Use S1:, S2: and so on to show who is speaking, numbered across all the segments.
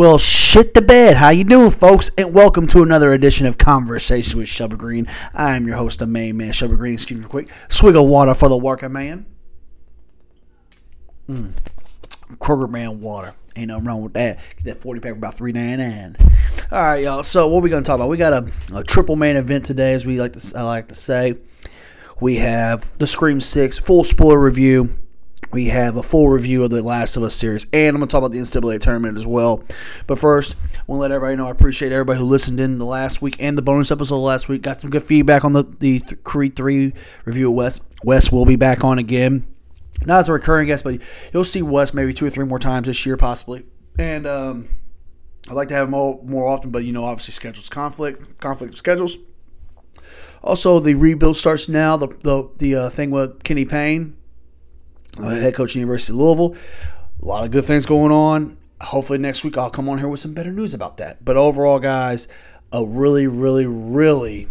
S1: Well, shit the bed. How you doing, folks? And welcome to another edition of Conversation with Shelby Green. I am your host, the main man, Shelby Green. Excuse me, quick swig of water for the working man. Mm. Kroger brand water. Ain't nothing wrong with that. Get that 40 pack for about three ninety nine. All right, y'all. So what we gonna talk about? We got a, a triple main event today, as we like to I like to say. We have the Scream Six full spoiler review we have a full review of the Last of Us series, and I'm going to talk about the NCAA tournament as well. But first, I want to let everybody know I appreciate everybody who listened in the last week and the bonus episode last week. Got some good feedback on the, the Creed 3 review of Wes. Wes will be back on again. Not as a recurring guest, but you'll see Wes maybe two or three more times this year, possibly. And um, I'd like to have him more, more often, but you know, obviously schedules conflict, conflict of schedules. Also, the rebuild starts now. The the the uh, thing with Kenny Payne head coach University of Louisville. A lot of good things going on. Hopefully next week I'll come on here with some better news about that. But overall, guys, a really, really, really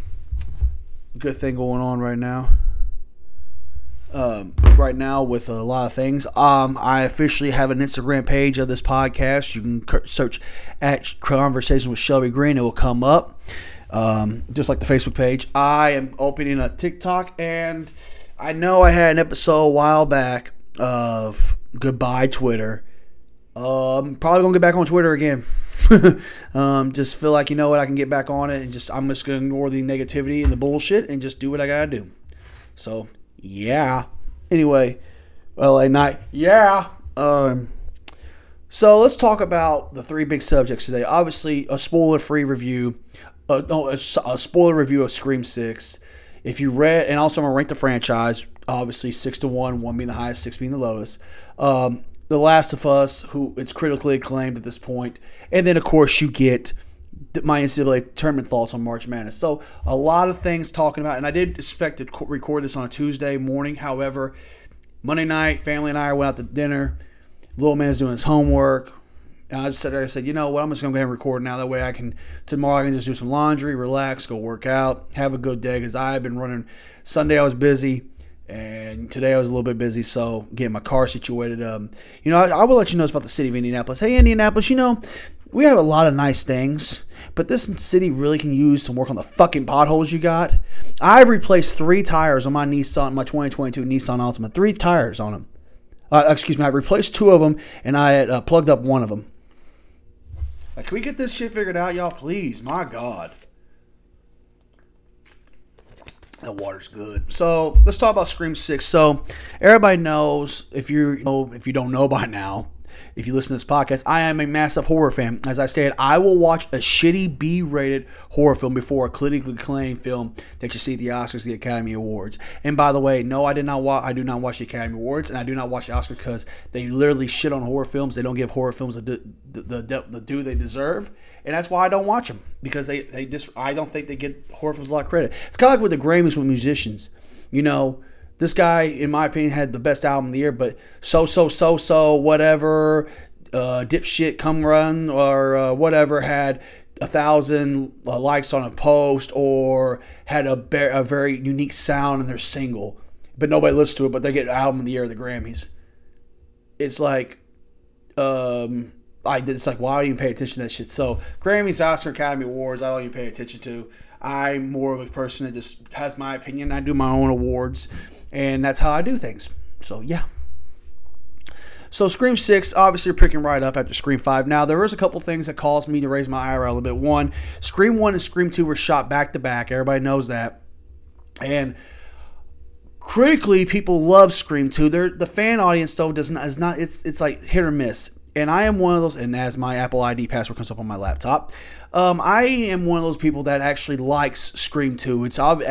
S1: good thing going on right now. Um, right now with a lot of things. Um, I officially have an Instagram page of this podcast. You can search at Conversation with Shelby Green. It will come up, um, just like the Facebook page. I am opening a TikTok, and I know I had an episode a while back of goodbye Twitter. Um, probably gonna get back on Twitter again. um, just feel like you know what I can get back on it and just I'm just gonna ignore the negativity and the bullshit and just do what I gotta do. So yeah. Anyway, well, a night. Yeah. Um. So let's talk about the three big subjects today. Obviously, a spoiler-free review. Uh, no, a, a spoiler review of Scream Six. If you read, and also I'm gonna rank the franchise obviously six to one, one being the highest, six being the lowest. Um, the Last of Us, who it's critically acclaimed at this point. and then of course you get my NCAA tournament thoughts on March Madness. So a lot of things talking about, and I did expect to record this on a Tuesday morning. However, Monday night, family and I went out to dinner. Little man's doing his homework. And I just said, I said, you know what? I'm just gonna go ahead and record now. That way, I can tomorrow I can just do some laundry, relax, go work out, have a good day. Because I've been running. Sunday I was busy. And today I was a little bit busy, so getting my car situated. Um, you know, I, I will let you know about the city of Indianapolis. Hey, Indianapolis, you know, we have a lot of nice things, but this city really can use some work on the fucking potholes you got. I've replaced three tires on my Nissan, my 2022 Nissan Altima. Three tires on them. Uh, excuse me, I replaced two of them, and I had uh, plugged up one of them. Like, can we get this shit figured out, y'all? Please, my God. The water's good. So let's talk about Scream Six. So everybody knows if you know if you don't know by now, if you listen to this podcast, I am a massive horror fan. As I stated, I will watch a shitty B-rated horror film before a critically acclaimed film that you see at the Oscars, the Academy Awards. And by the way, no, I did not watch. I do not watch the Academy Awards, and I do not watch the Oscars because they literally shit on horror films. They don't give horror films the the, the, the due they deserve, and that's why I don't watch them because they they just I don't think they get horror films a lot of credit. It's kind of like with the Grammys with musicians, you know this guy, in my opinion, had the best album of the year, but so, so, so, so, whatever, uh, dipshit come run or uh, whatever had a thousand uh, likes on a post or had a, a very unique sound in their single, but nobody listens to it, but they get an album of the year of the Grammys. It's like, um, I it's like why do you pay attention to that shit? So Grammys, Oscar, Academy Awards, I don't even pay attention to. I'm more of a person that just has my opinion. I do my own awards, and that's how I do things. So yeah. So Scream Six, obviously, are picking right up after Scream Five. Now there is a couple things that caused me to raise my eyebrow a little bit. One, Scream One and Scream Two were shot back to back. Everybody knows that, and critically, people love Scream Two. They're, the fan audience though doesn't is not. It's it's like hit or miss. And I am one of those. And as my Apple ID password comes up on my laptop, um, I am one of those people that actually likes Scream 2. It's um,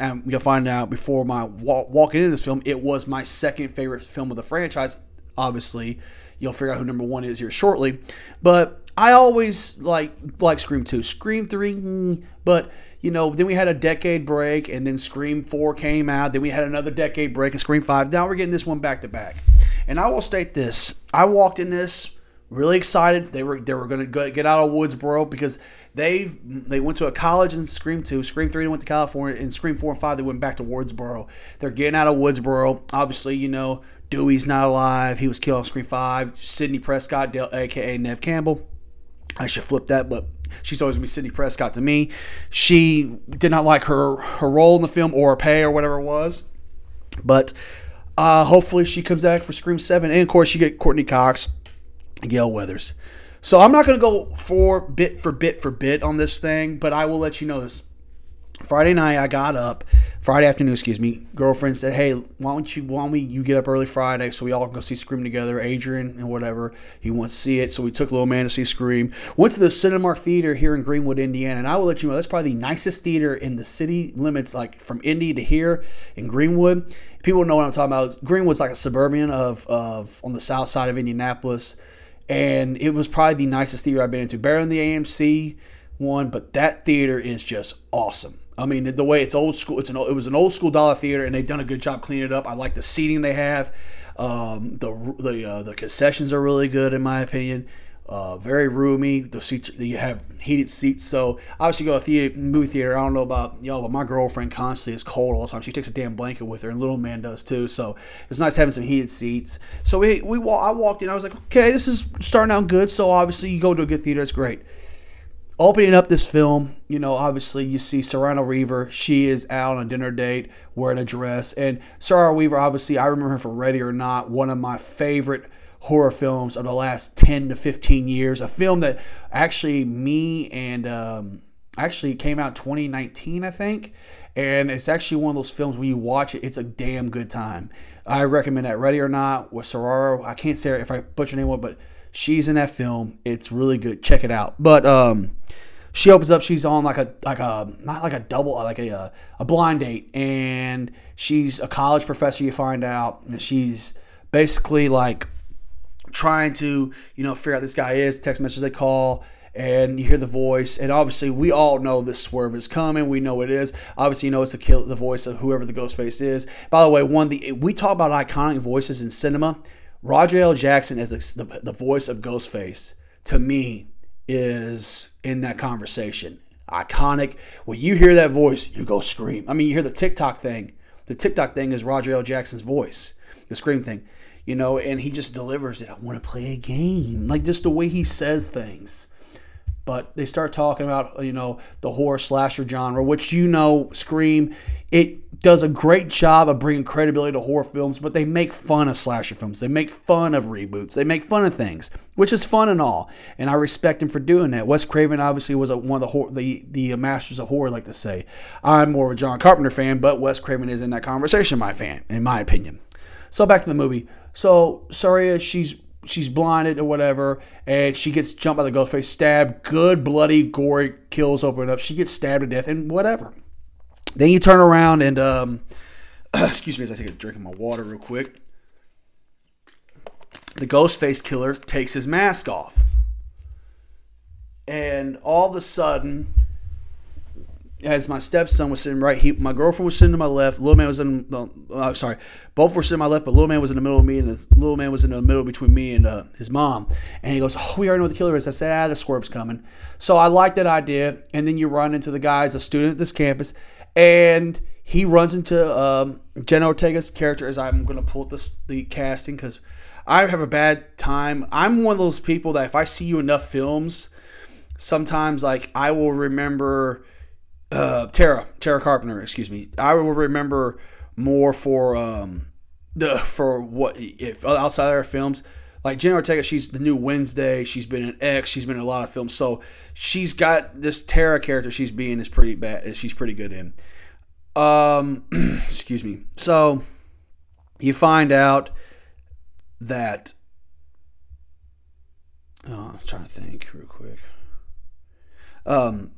S1: um, you'll find out before my walk, walking into this film, it was my second favorite film of the franchise. Obviously, you'll figure out who number one is here shortly. But I always like like Scream 2. Scream 3, mm, but you know, then we had a decade break, and then Scream 4 came out. Then we had another decade break, and Scream 5. Now we're getting this one back to back. And I will state this: I walked in this really excited. They were they were going to get out of Woodsboro because they they went to a college in Scream two, Scream three, and went to California, and Scream four and five they went back to Woodsboro. They're getting out of Woodsboro. Obviously, you know Dewey's not alive. He was killed on Scream five. Sidney Prescott, aka Neve Campbell. I should flip that, but she's always gonna be Sidney Prescott to me. She did not like her her role in the film or her pay or whatever it was, but uh, hopefully she comes back for Scream Seven, and of course you get Courteney Cox, and Gale Weathers. So I'm not gonna go for bit for bit for bit on this thing, but I will let you know this. Friday night, I got up. Friday afternoon, excuse me. Girlfriend said, "Hey, why don't you why don't we you get up early Friday so we all can go see Scream together?" Adrian and whatever he wants to see it, so we took little man to see Scream. Went to the Cinemark Theater here in Greenwood, Indiana, and I will let you know that's probably the nicest theater in the city limits, like from Indy to here in Greenwood. People know what I'm talking about. Greenwood's like a suburban of of on the south side of Indianapolis, and it was probably the nicest theater I've been into. Better than the AMC one, but that theater is just awesome. I mean, the way it's old school. It's an it was an old school dollar theater, and they've done a good job cleaning it up. I like the seating they have. Um, the the uh, the concessions are really good in my opinion. Uh, very roomy. The seats you have heated seats. So obviously, go to a theater, movie theater. I don't know about y'all, but my girlfriend constantly is cold all the time. She takes a damn blanket with her, and little man does too. So it's nice having some heated seats. So we we I walked in. I was like, okay, this is starting out good. So obviously, you go to a good theater. It's great opening up this film, you know, obviously you see Serrano Weaver. She is out on a dinner date wearing a dress. And Serrano Weaver, obviously, I remember her for Ready or Not, one of my favorite horror films of the last 10 to 15 years. A film that actually me and um, actually came out 2019, I think. And it's actually one of those films when you watch it, it's a damn good time. I recommend that Ready or Not with Serrano. I can't say if I butcher name, but she's in that film. It's really good. Check it out. But um, she opens up. She's on like a like a not like a double like a a blind date, and she's a college professor. You find out, and she's basically like trying to you know figure out this guy is. Text message they call. And you hear the voice, and obviously we all know this swerve is coming. We know it is. Obviously, you know it's the kill, the voice of whoever the ghost face is. By the way, one the we talk about iconic voices in cinema. Roger L. Jackson as the, the voice of Ghostface to me is in that conversation. Iconic. When you hear that voice, you go scream. I mean, you hear the TikTok thing. The TikTok thing is Roger L. Jackson's voice, the scream thing, you know, and he just delivers it. I want to play a game. Like just the way he says things. But they start talking about, you know, the horror slasher genre, which you know, Scream, it does a great job of bringing credibility to horror films, but they make fun of slasher films. They make fun of reboots. They make fun of things, which is fun and all. And I respect him for doing that. Wes Craven obviously was a, one of the, horror, the the masters of horror, like to say. I'm more of a John Carpenter fan, but Wes Craven is in that conversation, my fan, in my opinion. So back to the movie. So Saria, she's she's blinded or whatever, and she gets jumped by the ghost face, stabbed, good bloody gory kills open up. She gets stabbed to death and whatever. Then you turn around and um, excuse me as I take a drink of my water real quick. The ghost face killer takes his mask off. And all of a sudden, as my stepson was sitting right, he, my girlfriend was sitting to my left. Little man was in the, uh, sorry, both were sitting to my left, but little man was in the middle of me, and the little man was in the middle between me and uh, his mom. And he goes, "Oh, we already know what the killer is." I said, "Ah, the swerve's coming." So I like that idea. And then you run into the guy as a student at this campus, and he runs into um, Ortega's character. As I'm going to pull this, the casting because I have a bad time. I'm one of those people that if I see you enough films, sometimes like I will remember uh, Tara Tara Carpenter, excuse me. I will remember more for um, the for what if outside of her films. Like Jenna Ortega, she's the new Wednesday. She's been in X. She's been in a lot of films. So she's got this Tara character she's being is pretty bad. She's pretty good in. Um, excuse me. So you find out that. Oh, I'm trying to think real quick. Um,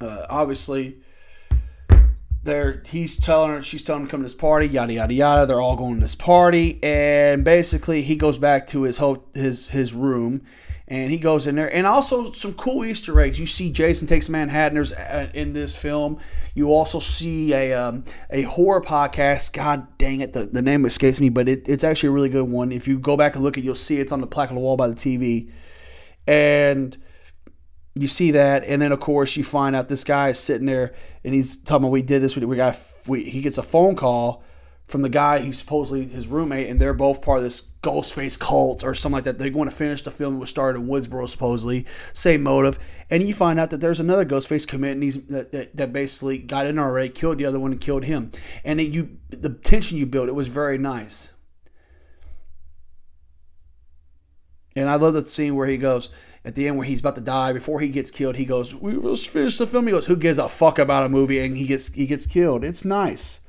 S1: uh, obviously, there he's telling her she's telling him to come to this party yada yada yada. They're all going to this party. And basically he goes back to his ho- his his room. And he goes in there. And also some cool easter eggs. You see jason takes manhattaners uh, in this film. You also see a um, a horror podcast. God dang it the, the name escapes me but it, it's actually a really good one. If you go back and look at it you'll see it's on the plaque on the wall by the tv and you see that, and then of course you find out this guy is sitting there and he's talking about we did this. We got we, he gets a phone call from the guy he's supposedly his roommate, and they're both part of this Ghostface cult or something like that. They want to finish the film that was started in Woodsboro, supposedly. Same motive. And you find out that there's another Ghostface committing these that, that, that, basically got in already, killed the other one, and killed him. And it, you, the tension you built, it was very nice. And I love the scene where he goes at the end where he's about to die before he gets killed. He goes, "We will finish the film." He goes, "Who gives a fuck about a movie?" And he gets he gets killed. It's nice.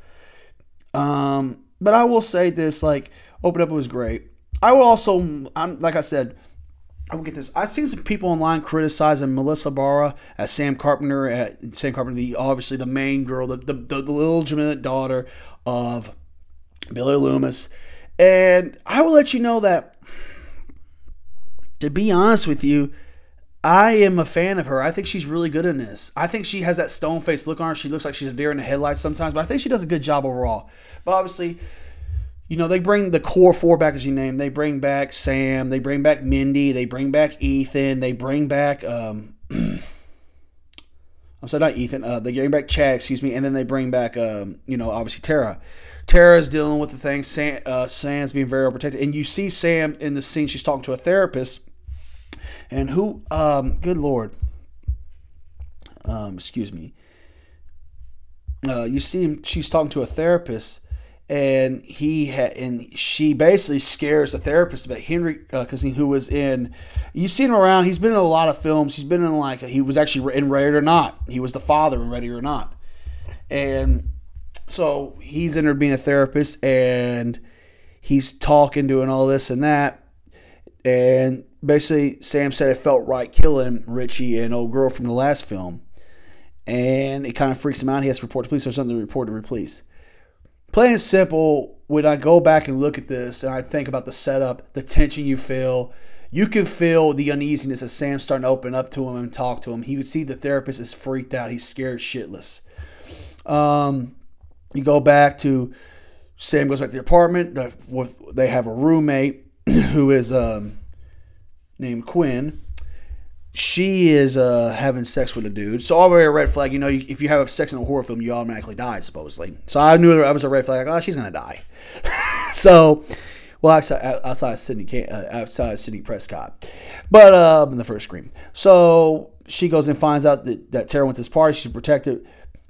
S1: Um, but I will say this: like, Open Up was great. I will also, I'm like I said, I will get this. I've seen some people online criticizing Melissa Barrera as Sam Carpenter, at Sam Carpenter, the obviously the main girl, the the, the, the legitimate daughter of Billy Loomis, and I will let you know that. To be honest with you, I am a fan of her. I think she's really good in this. I think she has that stone faced look on her. She looks like she's a deer in the headlights sometimes, but I think she does a good job overall. But obviously, you know, they bring the core four back as you name. They bring back Sam. They bring back Mindy. They bring back Ethan. They bring back. Um, I'm sorry, not Ethan. Uh, they bring back Chad, excuse me, and then they bring back, um, you know, obviously Tara. Tara's dealing with the thing. Sam, uh, Sam's being very protected, and you see Sam in the scene. She's talking to a therapist, and who? Um, good lord. Um, excuse me. Uh, you see, she's talking to a therapist and he had and she basically scares the therapist about Henry because uh, who was in you see him around he's been in a lot of films he's been in like he was actually in Ready or Not he was the father in Ready or Not and so he's in there being a therapist and he's talking doing all this and that and basically Sam said it felt right killing Richie and old girl from the last film and it kind of freaks him out he has to report to police or something to report to the police plain and simple, when I go back and look at this and I think about the setup, the tension you feel, you can feel the uneasiness as Sam's starting to open up to him and talk to him. He would see the therapist is freaked out. He's scared shitless. Um, you go back to Sam goes back to the apartment. They have a roommate who is um, named Quinn she is uh, having sex with a dude. So already a red flag. You know, if you have sex in a horror film, you automatically die, supposedly. So I knew that I was a red flag. Like, oh, she's gonna die. so, well, outside, outside Sidney, uh, outside Sidney Prescott, but uh, in the first scream. So she goes and finds out that that Tara went to this party. She's protected.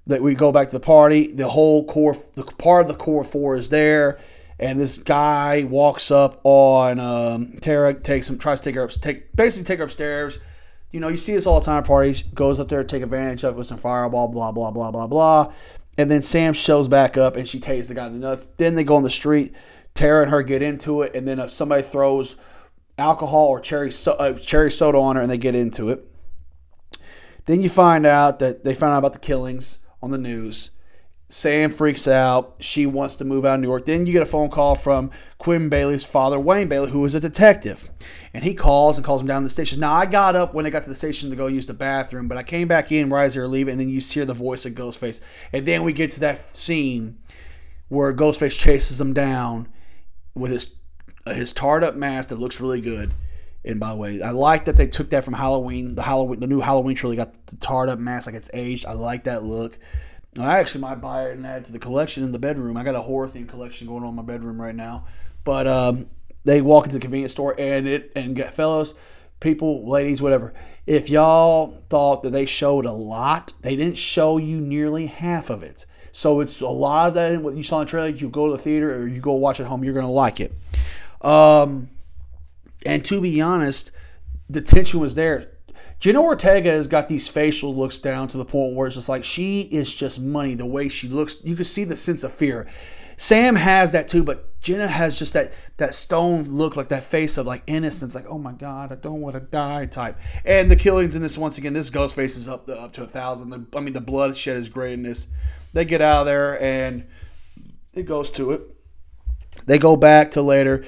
S1: That we go back to the party. The whole core, the part of the core four is there and this guy walks up on um, Tara, takes him, tries to take her up, take basically take her upstairs, you know, you see this all the time parties, goes up there take advantage of it with some fireball, blah, blah, blah, blah, blah. And then Sam shows back up and she takes the guy in the nuts. Then they go on the street. Tara and her get into it. And then if somebody throws alcohol or cherry, so- uh, cherry soda on her and they get into it. Then you find out that they found out about the killings on the news. Sam freaks out. She wants to move out of New York. Then you get a phone call from Quinn Bailey's father, Wayne Bailey, who is a detective. And he calls and calls him down to the station. Now, I got up when they got to the station to go use the bathroom, but I came back in right as they were leaving, and then you hear the voice of Ghostface. And then we get to that scene where Ghostface chases him down with his uh, his tarred up mask that looks really good. And by the way, I like that they took that from Halloween. The Halloween, the new Halloween truly got the tarred up mask like it's aged. I like that look. I actually might buy it and add to the collection in the bedroom. I got a horror theme collection going on in my bedroom right now. But um, they walk into the convenience store and it and get fellows, people, ladies, whatever. If y'all thought that they showed a lot, they didn't show you nearly half of it. So it's a lot of that. What you saw in the trailer, you go to the theater or you go watch at home, you're gonna like it. Um, and to be honest, the tension was there. Jenna Ortega has got these facial looks down to the point where it's just like she is just money. The way she looks, you can see the sense of fear. Sam has that too, but Jenna has just that that stone look, like that face of like innocence, like oh my god, I don't want to die type. And the killings in this once again, this ghost face is up up to a thousand. The, I mean, the bloodshed is great in this. They get out of there and it goes to it. They go back to later.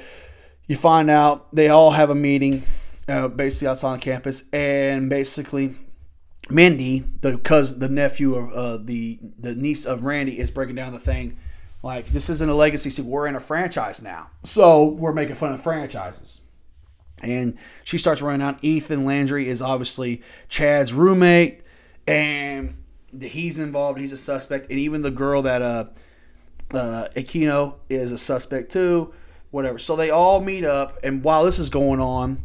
S1: You find out they all have a meeting uh, basically outside on campus, and basically Mindy, the cousin, the nephew of uh, the the niece of Randy, is breaking down the thing. Like this isn't a legacy sequel. We're in a franchise now, so we're making fun of franchises. And she starts running out. Ethan Landry is obviously Chad's roommate, and he's involved. He's a suspect, and even the girl that uh uh, Aquino is a suspect too. Whatever. So they all meet up, and while this is going on,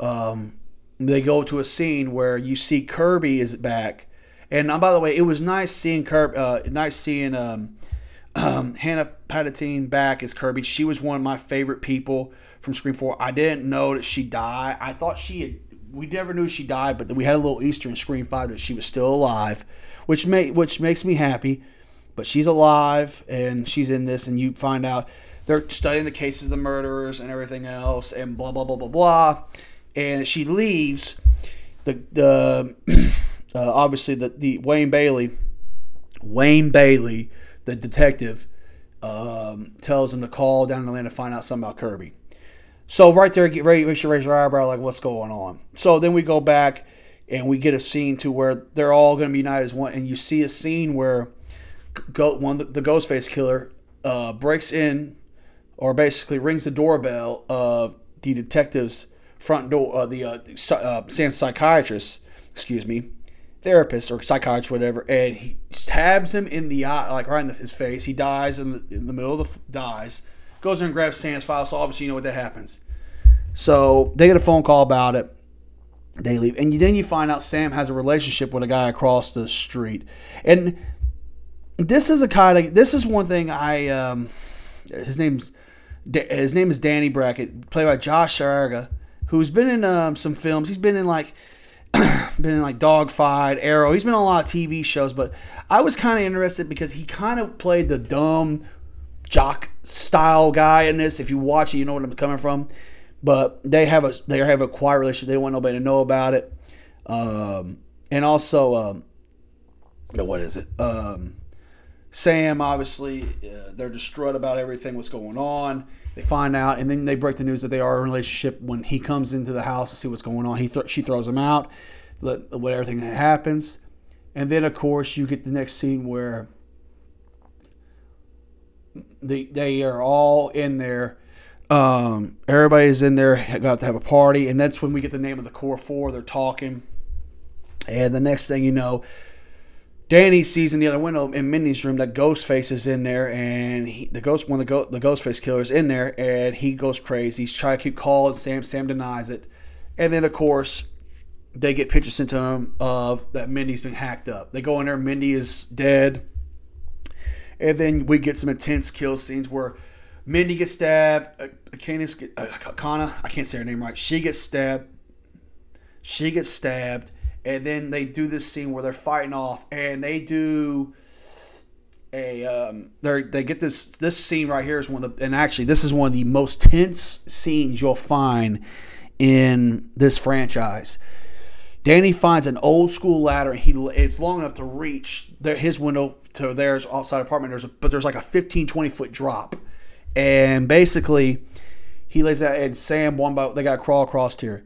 S1: um, they go to a scene where you see Kirby is back. And uh, by the way, it was nice seeing Kirby. Uh, nice seeing um, um, Hannah Panettiere back as Kirby. She was one of my favorite people from Scream Four. I didn't know that she died. I thought she had. We never knew she died, but we had a little Easter in Scream Five that she was still alive, which may which makes me happy. But she's alive and she's in this, and you find out they're studying the cases of the murderers and everything else, and blah blah blah blah blah. And she leaves. The the uh, obviously the the Wayne Bailey, Wayne Bailey, the detective, um, tells him to call down in Atlanta to find out something about Kirby. So right there, get ready, sure raise your eyebrow, like what's going on. So then we go back and we get a scene to where they're all going to be united as one, and you see a scene where go, one the, the Ghostface killer uh, breaks in, or basically rings the doorbell of the detective's front door, uh, the uh, uh, Sam's psychiatrist, excuse me, therapist or psychiatrist, whatever, and he stabs him in the eye, like right in his face. He dies in the, in the middle of the dies. Goes in and grabs Sam's file. So obviously you know what that happens. So they get a phone call about it. They leave, and then you find out Sam has a relationship with a guy across the street, and this is a kind of this is one thing I um, his name's his name is Danny Brackett, played by Josh Segarra, who's been in um, some films. He's been in like been in like Dogfight, Arrow. He's been on a lot of TV shows, but I was kind of interested because he kind of played the dumb jock style guy in this. If you watch it, you know what I'm coming from. But they have a they have a quiet relationship. They don't want nobody to know about it. Um, and also, um, what is it? Um, Sam, obviously, uh, they're distraught about everything, what's going on. They find out, and then they break the news that they are in a relationship. When he comes into the house to see what's going on, he th- she throws him out. Let, what everything that happens, and then of course you get the next scene where they they are all in there. Um, everybody's in there, got to have a party, and that's when we get the name of the core four. They're talking, and the next thing you know, Danny sees in the other window in Mindy's room that Ghostface is in there, and he, the ghost one of the, go, the Ghostface killer is in there, and he goes crazy. He's trying to keep calling Sam. Sam denies it, and then of course they get pictures sent to him of that Mindy's been hacked up. They go in there, Mindy is dead, and then we get some intense kill scenes where Mindy gets stabbed. Uh, Candace, uh, Kana, I can't say her name right. She gets stabbed. She gets stabbed and then they do this scene where they're fighting off, and they do a um, they they get this this scene right here is one of the and actually this is one of the most tense scenes you'll find in this franchise. Danny finds an old school ladder, and he it's long enough to reach their, his window to theirs outside apartment. There's a, but there's like a 15, 20 foot drop, and basically he lays out and Sam one by they got to crawl across here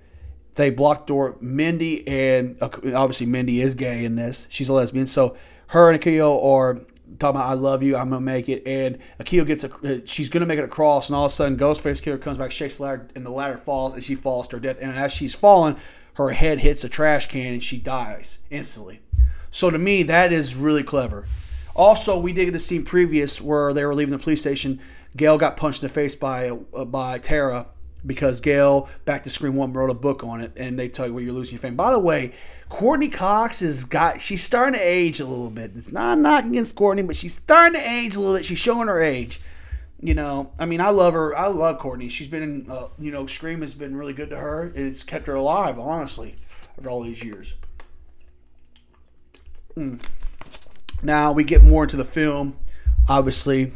S1: they blocked door. Mindy and uh, obviously Mindy is gay in this. She's a lesbian. So her and Akio are talking about I love you. I'm gonna make it. And Akio gets a she's gonna make it across, and all of a sudden Ghostface Killer comes back, shakes the ladder, and the ladder falls, and she falls to her death. And as she's falling, her head hits a trash can, and she dies instantly. So to me, that is really clever. Also, we did get a scene previous where they were leaving the police station. Gale got punched in the face by uh, by Tara because Gale back to Scream One wrote a book on it, and they tell you where you're losing your fame. By the way, Courteney Cox is got she's starting to age a little bit. It's not knocking against Courteney, but she's starting to age a little bit. She's showing her age. You know, I mean, I love her. I love Courteney. She's been, in, uh, you know, Scream has been really good to her, and it's kept her alive. Honestly, after all these years. Mm. Now we get more into the film. Obviously,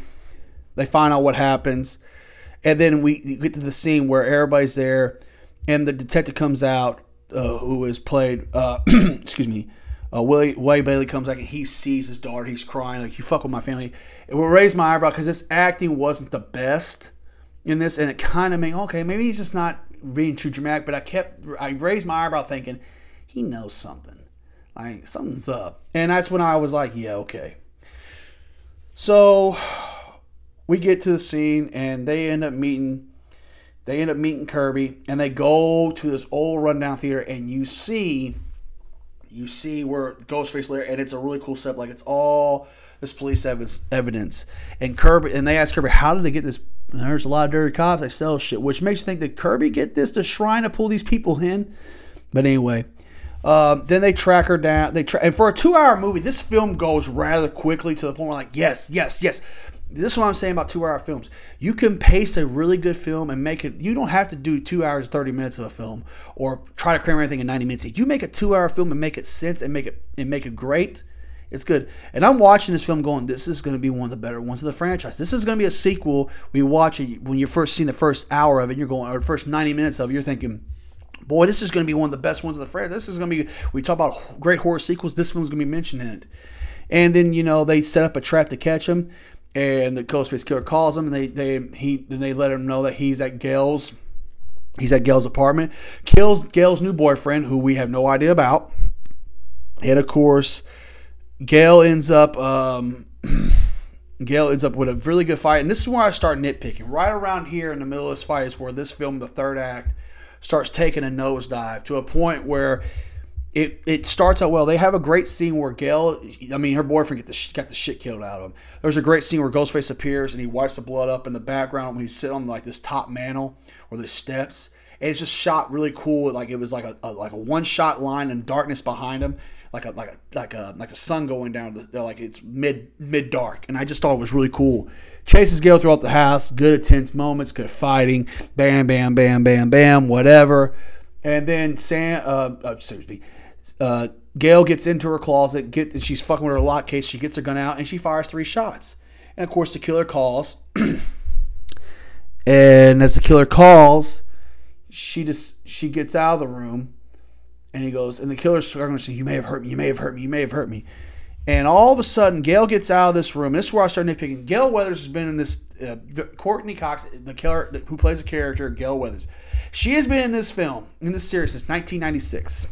S1: they find out what happens and then we get to the scene where everybody's there, and the detective comes out, uh, who is played, uh, excuse me, uh, Willie, Willie Bailey comes back and he sees his daughter. He's crying like, "You fuck with my family." It will raise my eyebrow because this acting wasn't the best in this, and it kind of made okay, maybe he's just not being too dramatic. But I kept, I raised my eyebrow thinking he knows something, like something's up, and that's when I was like, "Yeah, okay." So we get to the scene and they end up meeting they end up meeting Kirby and they go to this old rundown theater and you see you see where Ghostface lair and it's a really cool set like it's all this police evidence. And Kirby and they ask Kirby, how did they get this? There's a lot of dirty cops. They sell shit, which makes you think that Kirby get this to shrine to pull these people in. But anyway, um, then they track her down. They tra- and for a two-hour movie, this film goes rather quickly to the point where like, yes, yes, yes. This is what I'm saying about two-hour films. You can pace a really good film and make it. You don't have to do two hours thirty minutes of a film or try to cram everything in ninety minutes. If you make a two-hour film and make it sense and make it and make it great, it's good. And I'm watching this film going, this is going to be one of the better ones of the franchise. This is going to be a sequel. We watch it when you're first seeing the first hour of it, you're going, or first 90 minutes of it, you're thinking, boy, this is going to be one of the best ones of the franchise. This is going to be, we talk about great horror sequels, this film's going to be mentioned in it. And then, you know, they set up a trap to catch him and the Ghostface Killer calls him, and they they he then they let him know that he's at Gale's he's at Gale's apartment, kills Gale's new boyfriend, who we have no idea about, and of course, Gale ends up um, Gale ends up with a really good fight, and this is where I start nitpicking. Right around here in the middle of this fight is where this film, the third act, starts taking a nosedive to a point where it it starts out well. They have a great scene where Gale, I mean, her boyfriend get the got the shit killed out of him. There's a great scene where Ghostface appears and he wipes the blood up in the background when he's sitting on like this top mantle or the steps, and it's just shot really cool. Like it was like a, a like a one shot line and darkness behind him, like a like a like a like the sun going down. They're like it's mid mid dark, and I just thought it was really cool. Chases Gale throughout the house, good intense moments, good fighting, bam bam bam bam bam, whatever. And then Sam, uh, uh excuse me, uh, Gale gets into her closet, get she's fucking with her lock case. She gets her gun out and she fires three shots. And of course, the killer calls. and as the killer calls, she just she gets out of the room, and he goes, and the killer's struggling. Saying, "You may have hurt me. You may have hurt me. You may have hurt me." And all of a sudden, Gale gets out of this room. This is where I start nitpicking. Gale Weathers has been in this. Uh, Courteney Cox, the killer who plays the character, Gale Weathers. She has been in this film, in this series since 1996.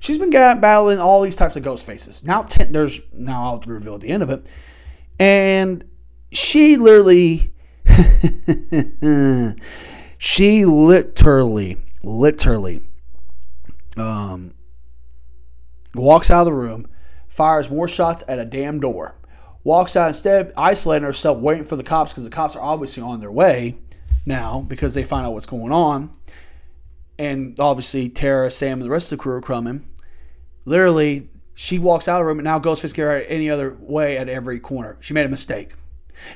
S1: She's been battling all these types of ghost faces. Now, ten, there's now I'll reveal at the end of it, and she literally, she literally, literally, um, walks out of the room, fires more shots at a damn door, walks out instead isolating herself, waiting for the cops because the cops are obviously on their way now because they find out what's going on and obviously Tara, Sam, and the rest of the crew are coming. Literally, she walks out of the room and now goes Fisker her any other way at every corner. She made a mistake.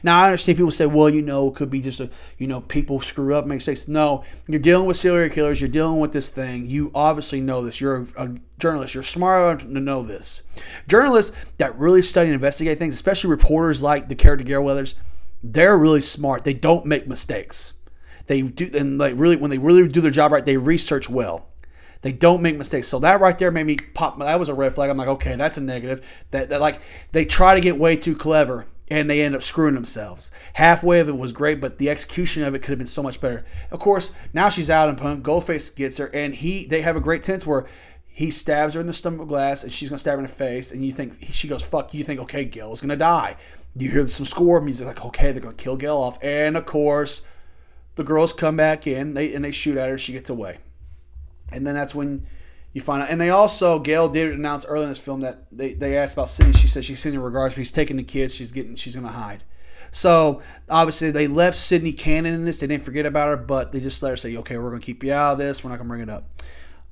S1: Now I understand people say, well, you know, it could be just a, you know, people screw up, make mistakes. No, you're dealing with serial killers. You're dealing with this thing. You obviously know this. You're a, a journalist. You're smart enough to know this. Journalists that really study and investigate things, especially reporters like the character Gale Weathers, they're really smart. They don't make mistakes. They do, and like really, when they really do their job right, they research well. They don't make mistakes. So that right there made me pop. That was a red flag. I'm like, okay, that's a negative. That, that like they try to get way too clever and they end up screwing themselves. Halfway of it was great, but the execution of it could have been so much better. Of course, now she's out and pump. Ghostface gets her, and he they have a great tense where he stabs her in the stomach glass, and she's gonna stab her in the face, and you think she goes, "Fuck!" You think, okay, Gale's gonna die. You hear some score music, like, okay, they're gonna kill Gale off, and of course, the girls come back in, they and they shoot at her. She gets away, and then that's when you find out. And they also Gale did announce early in this film that they, they asked about Sidney. She said she's sending regards, but she's taking the kids. She's getting she's gonna hide. So obviously they left Sidney Cannon in this. They didn't forget about her, but they just let her say, "Okay, we're gonna keep you out of this. We're not gonna bring it up."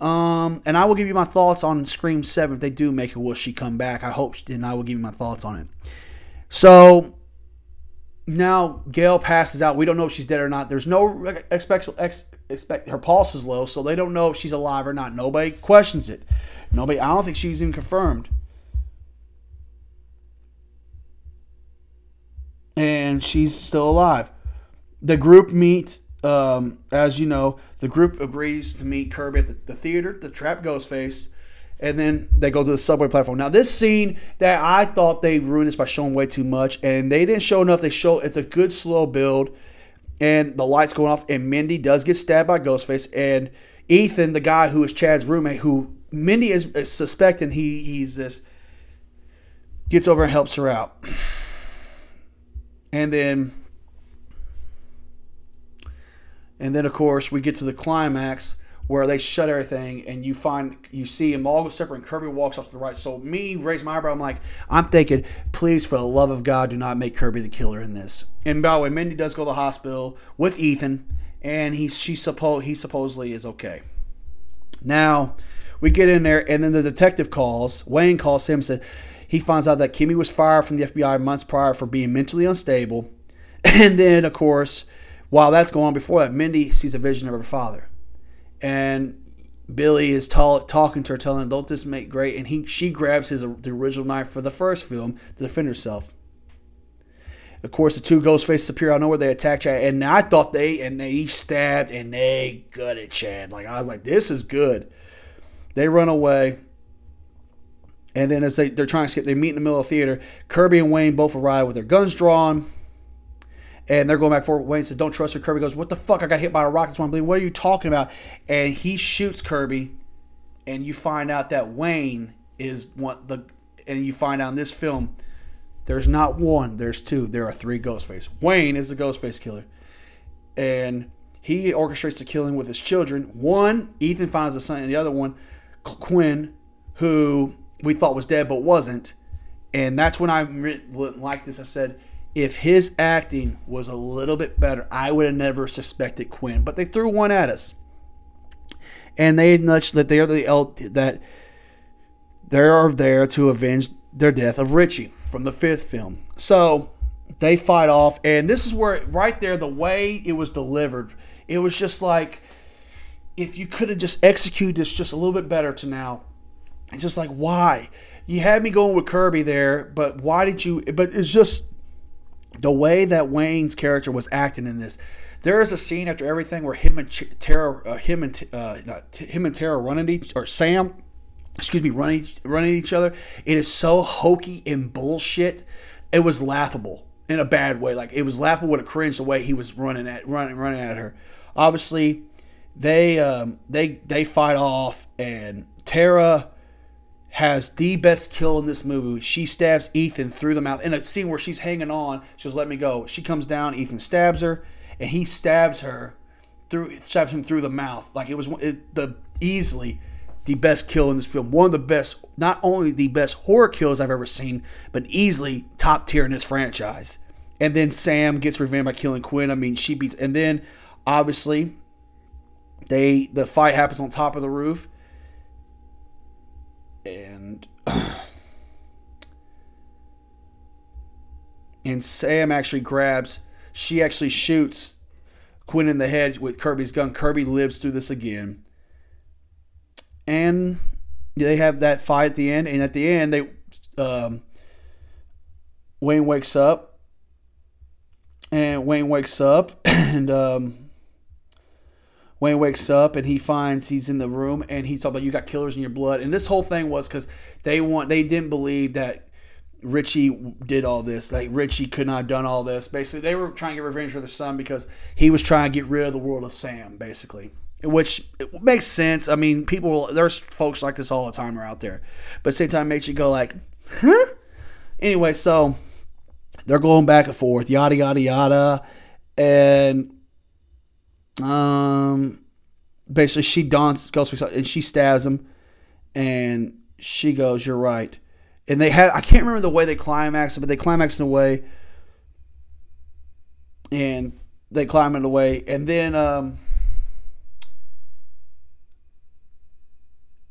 S1: Um, and I will give you my thoughts on Scream Seven if they do make it. Will she come back? I hope, and I will give you my thoughts on it. So now Gale passes out. We don't know if she's dead or not. There's no expect, expect her pulse is low, so they don't know if she's alive or not. Nobody questions it. Nobody. I don't think she's even confirmed. And she's still alive. The group meet, um, as you know, the group agrees to meet Kirby at the, the theater, the Trap Ghost Face and then they go to the subway platform. Now, this scene that I thought they ruined this by showing way too much, and they didn't show enough. They show it's a good slow build, and the lights going off, and Mindy does get stabbed by Ghostface, and Ethan, the guy who is Chad's roommate, who Mindy is, is suspecting he he's this, gets over and helps her out, and then. And then, of course, we get to the climax where they shut everything and you find you see them all go separate and Kirby walks off to the right. So me raise my eyebrow. I'm like, I'm thinking, please, for the love of God, do not make Kirby the killer in this. And by the way, Mindy does go to the hospital with Ethan, and he she suppo- he supposedly is okay. Now we get in there, and then the detective calls. Wayne calls him and said he finds out that Kimmy was fired from the FBI months prior for being mentally unstable. And then, of course, while that's going on before that, Mindy sees a vision of her father. And Billy is talking to her, telling her, "Don't this make great?" And he she grabs his the original knife for the first film to defend herself. Of course, the two ghost faces appear out of nowhere. They attack Chad, and I thought they and they stabbed and they gutted Chad. Like I was like, "This is good." They run away. And then as they, they're trying to escape, they meet in the middle of the theater. Kirby and Wayne both arrive with their guns drawn. And they're going back forward. Wayne says, Don't trust her. Kirby goes, What the fuck? I got hit by a rocket. That's What are you talking about? And he shoots Kirby. And you find out that Wayne is one the and you find out in this film there's not one, there's two. There are three Ghostface. Wayne is the Ghostface killer. And he orchestrates the killing with his children. One, Ethan finds a son, and the other one, Quinn, who we thought was dead but wasn't. And that's when I like this. I said, if his acting was a little bit better, I would have never suspected Quinn. But they threw one at us, and they nudged that they are the that they are there to avenge their death of Richie from the fifth film. So they fight off, and this is where right there the way it was delivered, it was just like if you could have just executed this just a little bit better to now it's just like why you had me going with Kirby there, but why did you? But it's just the way that Wayne's character was acting in this. There is a scene after everything where him and Tara, uh, him and uh, him and Tara running each or Sam, excuse me, running running each other. It is so hokey and bullshit. It was laughable in a bad way. Like it was laughable with a cringe the way he was running at running running at her. Obviously, they um, they they fight off and Tara has the best kill in this movie. She stabs Ethan through the mouth in a scene where she's hanging on. She goes, "Let me go." She comes down. Ethan stabs her, and he stabs her through, stabs him through the mouth. Like it was it, the easily the best kill in this film. One of the best, not only the best horror kills I've ever seen, but easily top tier in this franchise. And then Sam gets revenge by killing Quinn. I mean, she beats, and then obviously they the fight happens on top of the roof and and Sam actually grabs. She actually shoots Quinn in the head with Kirby's gun. Kirby lives through this again, and they have that fight at the end. And at the end, they um, Wayne wakes up, and Wayne wakes up, and um, Wayne wakes up and he finds he's in the room and he's talking about you got killers in your blood. And this whole thing was because they want they didn't believe that Richie did all this. Like Richie could not have done all this. Basically, they were trying to get revenge for the son because he was trying to get rid of the world of Sam. Basically, which makes sense. I mean, people there's folks like this all the time are out there, but the same time makes you go like, huh? Anyway, so they're going back and forth, yada yada yada, and um, basically, she dons Ghostface and she stabs him, and she goes, "You're right." And they have I can't remember the way they climax, but they climax in a way, and they climb in a way, and then um,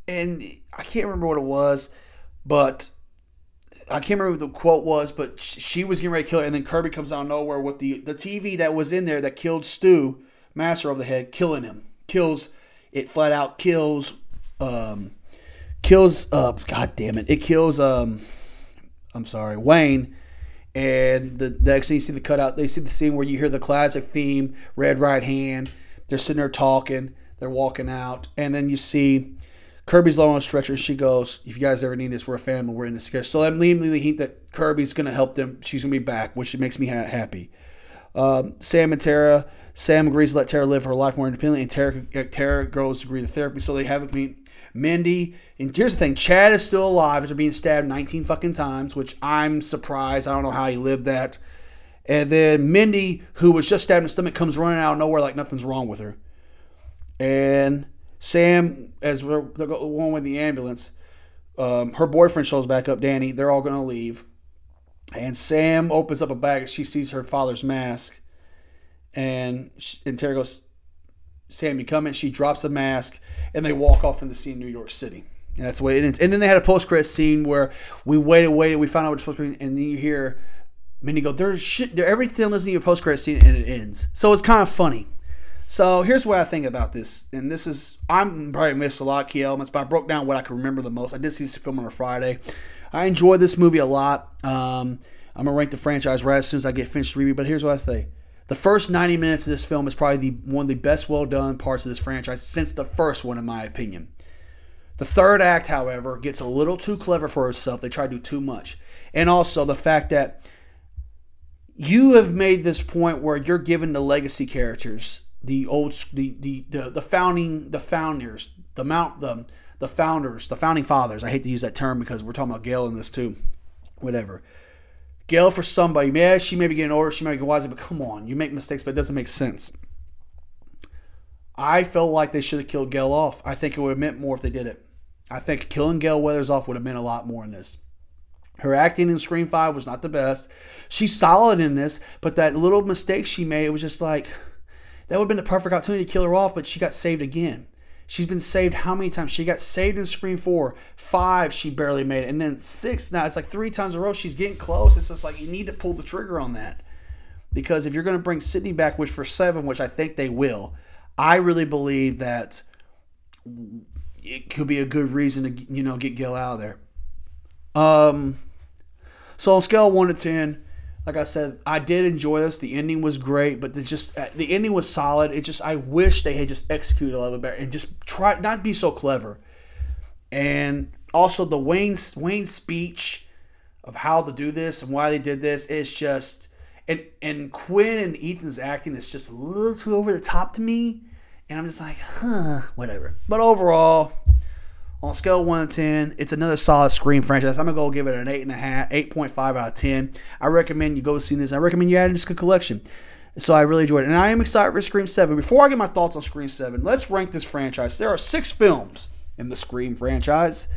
S1: and I can't remember what it was, but I can't remember what the quote was, but she was getting ready to kill her, and then Kirby comes out of nowhere with the the TV that was in there that killed Stu Master of the Head, killing him. Kills it flat out kills um kills uh god damn it. It kills um I'm sorry, Wayne. And the, the next thing you see the cutout, they see the scene where you hear the classic theme, Red Right Hand. They're sitting there talking, they're walking out, and then you see Kirby's low on a stretcher. She goes, "If you guys ever need this, we're a family. We're in this together." So I'm leading the hint that Kirby's gonna help them. She's gonna be back, which makes me ha- happy. Um, Sam and Tara Sam agrees to let Tara live her life more independently, and Tara, Tara goes to agree to therapy. So they have a meet. Mindy, and here's the thing: Chad is still alive after being stabbed 19 fucking times, which I'm surprised. I don't know how he lived that. And then Mindy, who was just stabbed in the stomach, comes running out of nowhere like nothing's wrong with her. And Sam, as we're they're going with the ambulance, um, her boyfriend shows back up, Danny. They're all going to leave. And Sam opens up a bag. She sees her father's mask. And, she, and Terry goes, Sam, you come in. She drops a mask. And they walk off in the scene, New York City. And that's the way it ends. And then they had a post credit scene where we waited, waited, we found out what it's supposed to be. And then you hear Mindy go, there's shit, there, everything doesn't need a post credit scene. And it ends. So it's kind of funny. So here's what I think about this, and this is I'm probably missed a lot of key elements, but I broke down what I can remember the most. I did see this film on a Friday. I enjoyed this movie a lot. Um, I'm gonna rank the franchise right as soon as I get finished review. But here's what I think: the first 90 minutes of this film is probably the one of the best, well done parts of this franchise since the first one, in my opinion. The third act, however, gets a little too clever for itself. They try to do too much, and also the fact that you have made this point where you're giving the legacy characters the old the, the the the founding the founders the mount the the founders the founding fathers i hate to use that term because we're talking about Gale in this too whatever. Gale for somebody yeah she may be getting older she may be wiser but come on you make mistakes but it doesn't make sense. I felt like they should have killed Gale off. I think it would have meant more if they did it. I think killing Gale Weathers off would have meant a lot more in this. Her acting in Scream 5 was not the best. She's solid in this, but that little mistake she made, it was just like, that would have been the perfect opportunity to kill her off, but she got saved again. She's been saved how many times? She got saved in Scream 4. Five, she barely made it. And then six, now it's like three times in a row. She's getting close. It's just like you need to pull the trigger on that. Because if you're going to bring Sidney back, which for seven, which I think they will, I really believe that it could be a good reason to, you know, get Gil out of there. Um, so on scale one to 10, like I said, I did enjoy this. The ending was great, but the just uh, the ending was solid. It just I wish they had just executed a little bit better and just try not be so clever. And also the Wayne Wayne speech of how to do this and why they did this is just and and Quinn and Ethan's acting is just a little too over the top to me. And I'm just like, huh, whatever. But overall, on scale one to ten, it's another solid Scream franchise. I'm gonna go give it an eight and a half, eight point five out of ten. I recommend you go see this. I recommend you add it to the collection. So I really enjoyed it, and I am excited for Scream Seven. Before I get my thoughts on Scream Seven, let's rank this franchise. There are six films in the Scream franchise,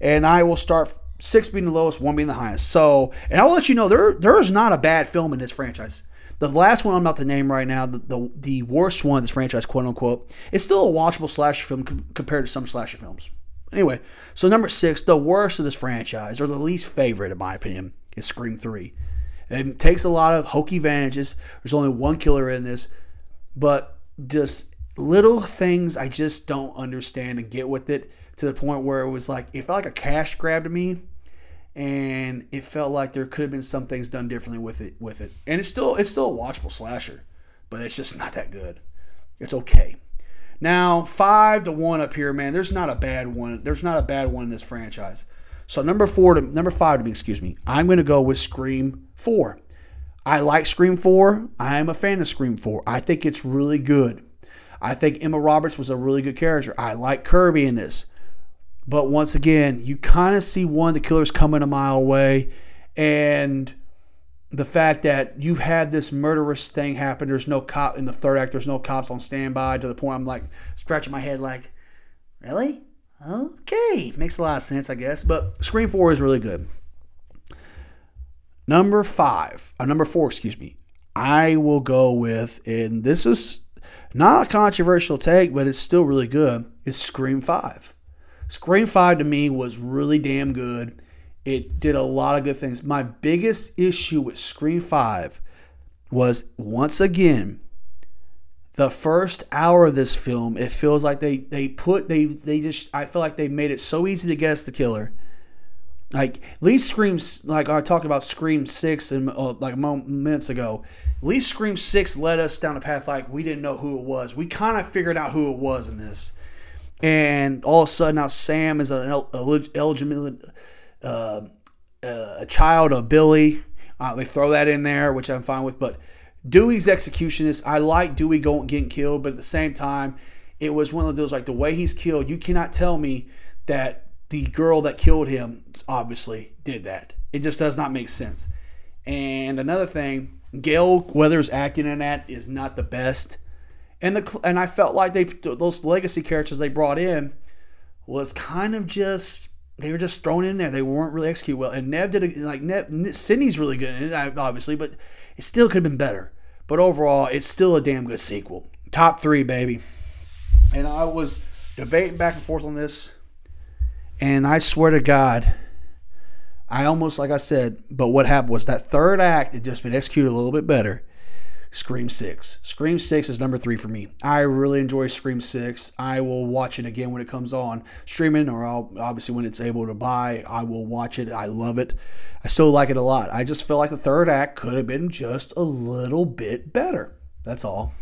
S1: and I will start six being the lowest, one being the highest. So, and I'll let you know there there is not a bad film in this franchise. The last one I'm about to name right now, the, the, the worst one in this franchise, quote unquote, it's still a watchable slasher film compared to some slasher films. Anyway, so number six, the worst of this franchise, or the least favorite in my opinion, is Scream 3. It takes a lot of hokey advantages. There's only one killer in this, but just little things I just don't understand and get with it to the point where it was like it felt like a cash grab to me, and it felt like there could have been some things done differently with it. With it, and it's still it's still a watchable slasher, but it's just not that good. It's okay. Now, five to one up here, man. There's not a bad one. There's not a bad one in this franchise. So number four to number five to me, excuse me. I'm going to go with Scream Four. I like Scream Four. I am a fan of Scream Four. I think it's really good. I think Emma Roberts was a really good character. I like Kirby in this. But once again, you kind of see one of the killers coming a mile away, and the fact that you've had this murderous thing happen. There's no cop in the third act. There's no cops on standby. To the point I'm like scratching my head, like, really? Okay, makes a lot of sense, I guess. But Scream Four is really good. Number five, uh, number four, excuse me. I will go with, and this is not a controversial take, but it's still really good. Is Scream Five. Scream Five to me was really damn good. It did a lot of good things. My biggest issue with Scream 5 was once again the first hour of this film it feels like they they put they they just i feel like they made it so easy to guess the killer. Like least screams like i talked about scream 6 and uh, like minutes ago least scream 6 led us down a path like we didn't know who it was. We kind of figured out who it was in this. And all of a sudden now sam is an eligible uh, a child of Billy. Uh, they throw that in there, which I'm fine with. But Dewey's execution is I like Dewey going getting killed, but at the same time, it was one of those like the way he's killed. You cannot tell me that the girl that killed him obviously did that. It just does not make sense. And another thing, Gale Weathers acting in that is not the best. and the and I felt like they those legacy characters they brought in was kind of just they were just thrown in there. They weren't really executed well. And Neve did a, like Neve Sidney's really good in it, obviously, but it still could have been better. But overall, it's still a damn good sequel. Top three, baby. And I was debating back and forth on this, and I swear to God, I almost like I said, but what happened was that third act had just been executed a little bit better. Scream 6. Scream 6 is number 3 for me. I really enjoy Scream 6. I will watch it again when it comes on streaming or I'll obviously when it's able to buy, I will watch it. I love it. I still like it a lot. I just feel like the third act could have been just a little bit better. That's all.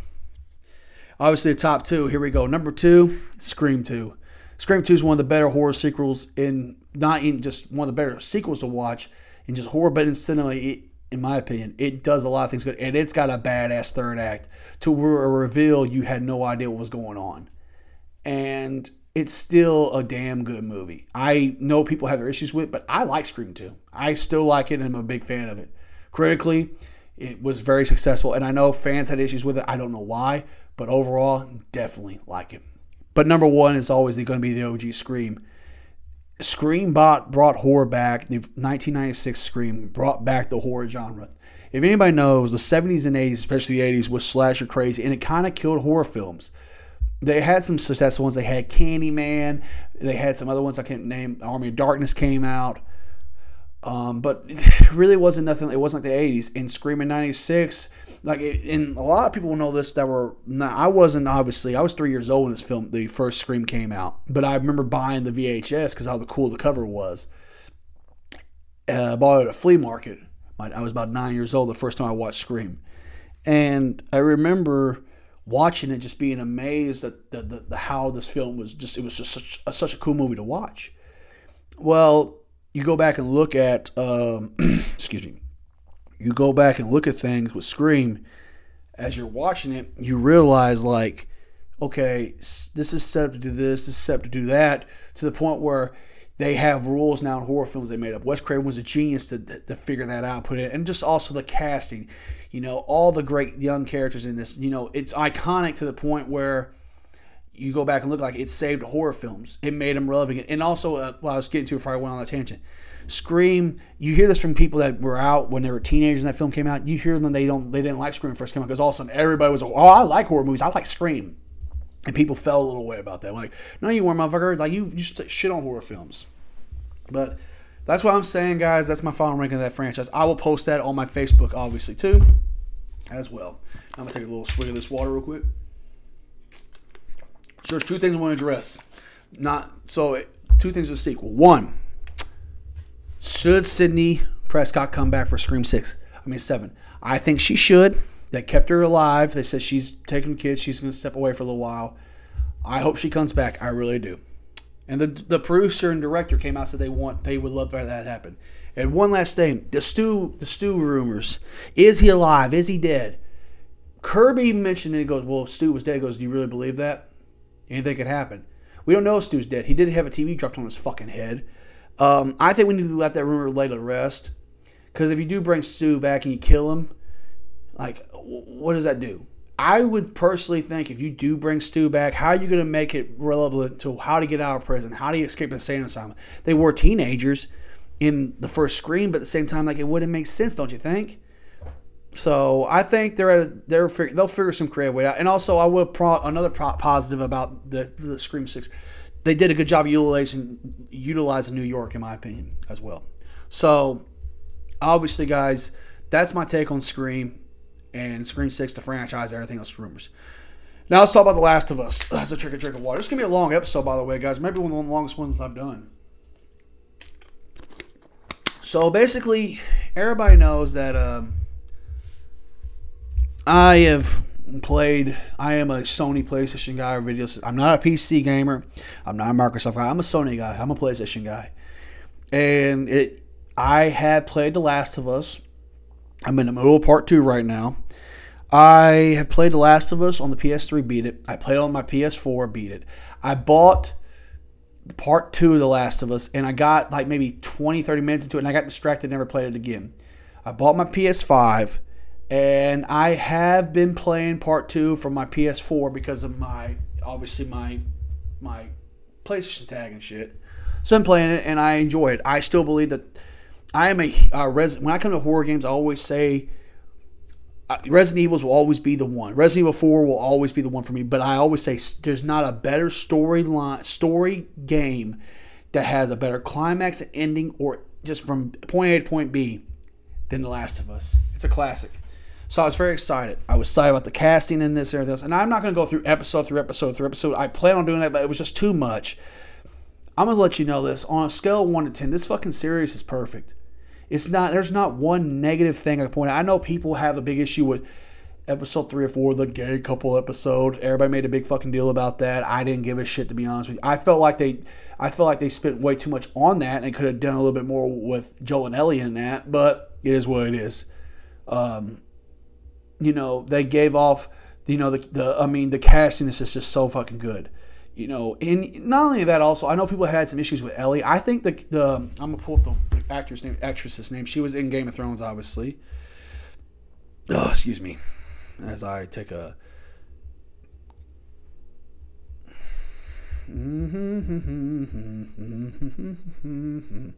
S1: Obviously, the top two. Here we go. Number two, Scream 2. Scream 2 is one of the better horror sequels in not in just one of the better sequels to watch in just horror, but in cinema. It, in my opinion, it does a lot of things good, and it's got a badass third act to where a reveal you had no idea what was going on, and it's still a damn good movie. I know people have their issues with, it, but I like Scream 2. I still like it, and I'm a big fan of it. Critically, it was very successful, and I know fans had issues with it. I don't know why, but overall, definitely like it. But number one is always going to be the OG Scream. Scream bought, brought horror back. The 1996 Scream brought back the horror genre. If anybody knows, the 70s and 80s, especially the 80s, was slasher crazy, and it kind of killed horror films. They had some successful ones. They had Candyman. They had some other ones I can't name. Army of Darkness came out. Um, but it really wasn't nothing. It wasn't like the 80s. And Scream in 96, like, it, and a lot of people know this that were, I wasn't obviously, I was three years old when this film, the first Scream came out. But I remember buying the VHS because how the cool the cover was. Uh, I bought it at a flea market. I was about nine years old the first time I watched Scream. And I remember watching it just being amazed at the, the, the how this film was just, it was just such a, such a cool movie to watch. Well, you go back and look at, um, excuse me, you go back and look at things with Scream, as you're watching it, you realize like, okay, this is set up to do this, this is set up to do that, to the point where they have rules now in horror films they made up. Wes Craven was a genius to, to figure that out, put it, and just also the casting, you know, all the great young characters in this, you know, it's iconic to the point where you go back and look like it saved horror films. It made them relevant. And also, uh, I was getting to it before I went on that tangent. Scream. You hear this from people that were out when they were teenagers and that film came out. You hear them they don't they didn't like Scream first came out because all of a sudden everybody was oh I like horror movies. I like Scream, and people fell a little way about that. Like no, you weren't, motherfucker. Like you you shit on horror films, but. That's what I'm saying, guys. That's my final ranking of that franchise. I will post that on my Facebook, obviously, too, as well. I'm gonna take a little swig of this water real quick. So there's two things I want to address. Not so two things with the sequel. One, should Sidney Prescott come back for Scream Six? I mean Seven. I think she should. They kept her alive. They said she's taking kids. She's going to step away for a little while. I hope she comes back. I really do. And the the producer and director came out and said they want they would love for that to happen. And one last thing, the Stu the Stu rumors. Is he alive? Is he dead? Kirby mentioned it. He goes, well, Stu was dead. He goes, do you really believe that? Anything could happen. We don't know if Stu's dead. He did have a TV dropped on his fucking head. Um, I think we need to let that rumor lay to rest. Because if you do bring Stu back and you kill him, like, what does that do? I would personally think if you do bring Stu back, how are you going to make it relevant to how to get out of prison? How do you escape an insane asylum? They were teenagers in the first Scream, but at the same time, like it wouldn't make sense, don't you think? So I think they're at a, they're they'll figure some creative way out. And also, I will pro, another pro, positive about the the Scream Six. They did a good job utilizing utilizing New York, in my opinion, as well. So obviously, guys, that's my take on Scream and Scream Six, the franchise, everything else rumors. Now let's talk about The Last of Us. That's a trick or drink of water. This is gonna be a long episode, by the way, guys. Maybe one of the longest ones I've done. So basically, everybody knows that. Um, I have played. I am a Sony PlayStation guy. Video. I'm not a PC gamer. I'm not a Microsoft guy. I'm a Sony guy. I'm a PlayStation guy. And it. I had played The Last of Us. I'm in the middle of part two right now. I have played The Last of Us on the PS3, beat it. I played on my PS4, beat it. I bought part two of The Last of Us, and I got like maybe 20, 30 minutes into it, and I got distracted, never played it again. I bought my PS5 and I have been playing part two from my PS4 because of my obviously my my PlayStation tag and shit. So I'm playing it and I enjoy it. I still believe that I am a uh, res- when I come to horror games. I always say uh, Resident Evils will always be the one. Resident Evil 4 will always be the one for me. But I always say there's not a better storyline story game that has a better climax and ending or just from point A to point B than The Last of Us. It's a classic. So I was very excited. I was excited about the casting in this and everything else. And I'm not going to go through episode through episode through episode. I plan on doing that, but it was just too much. I'm going to let you know this. On a scale of 1 to 10, this fucking series is perfect. It's not, there's not one negative thing I can point out. I know people have a big issue with episode three or four, the gay couple episode. Everybody made a big fucking deal about that. I didn't give a shit to be honest with you. I felt like they, I felt like they spent way too much on that and could have done a little bit more with Joel and Ellie in that. But it is what it is. Um, you know, they gave off, you know, the, the I mean, the casting is just, so fucking good. You know, and not only that, also I know people had some issues with Ellie. I think the the I'm gonna pull up the, the name, actress's name. She was in Game of Thrones, obviously. Oh, excuse me, as I take a.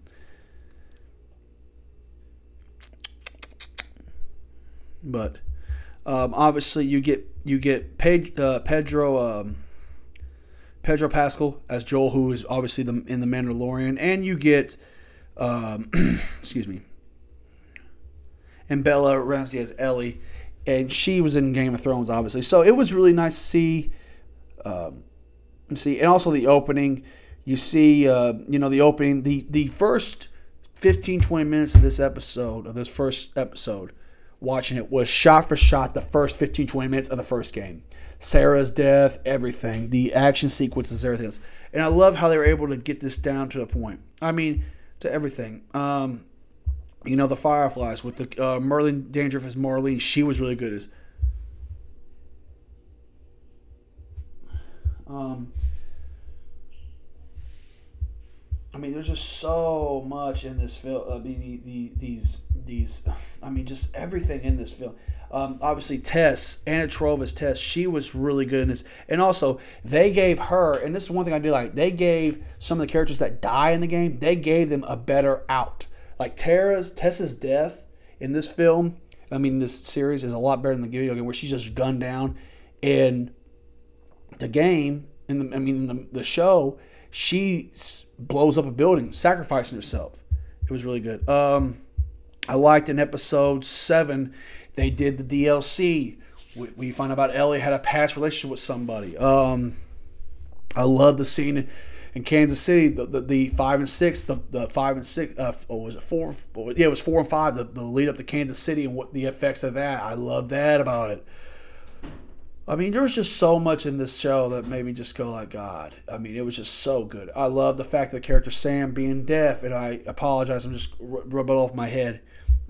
S1: But um, obviously, you get you get uh, Pedro um, Pedro Pascal as Joel, who is obviously the, in the Mandalorian, and you get um, excuse me, and Bella Ramsey as Ellie, and she was in Game of Thrones, obviously. So it was really nice to see. Um, see, and also the opening. You see, uh, you know, the opening, the the first 15, 20 minutes of this episode, of this first episode, watching it was shot for shot the first 15, 20 minutes of the first game. Sarah's death, everything, the action sequences, everything else. And I love how they were able to get this down to the point. I mean, to everything. Um, you know, the Fireflies with the uh, Merle Dandridge as Marlene, she was really good as. Um, I mean, there's just so much in this film. I mean, the, the, these these, I mean, just everything in this film. Um, obviously, Tess, Anna Torv Tess, she was really good in this. And also, they gave her, and this is one thing I do like, they gave some of the characters that die in the game, they gave them a better out. Like Tara's, Tess's death in this film, I mean, this series is a lot better than the video game where she's just gunned down. In the game, in the, I mean, the, the show, she blows up a building, sacrificing herself. It was really good. Um, I liked in episode seven, they did the DLC. We, we find out about Ellie had a past relationship with somebody. Um, I love the scene in Kansas City, the, the, the, five and six, the, the five and six, uh, or was it four? Yeah, it was four and five, the, the lead up to Kansas City and what the effects of that. I love that about it. I mean, there was just so much in this show that made me just go like, God. I mean, it was just so good. I love the fact that the character Sam being deaf, and I apologize, I'm just rubbing it off my head.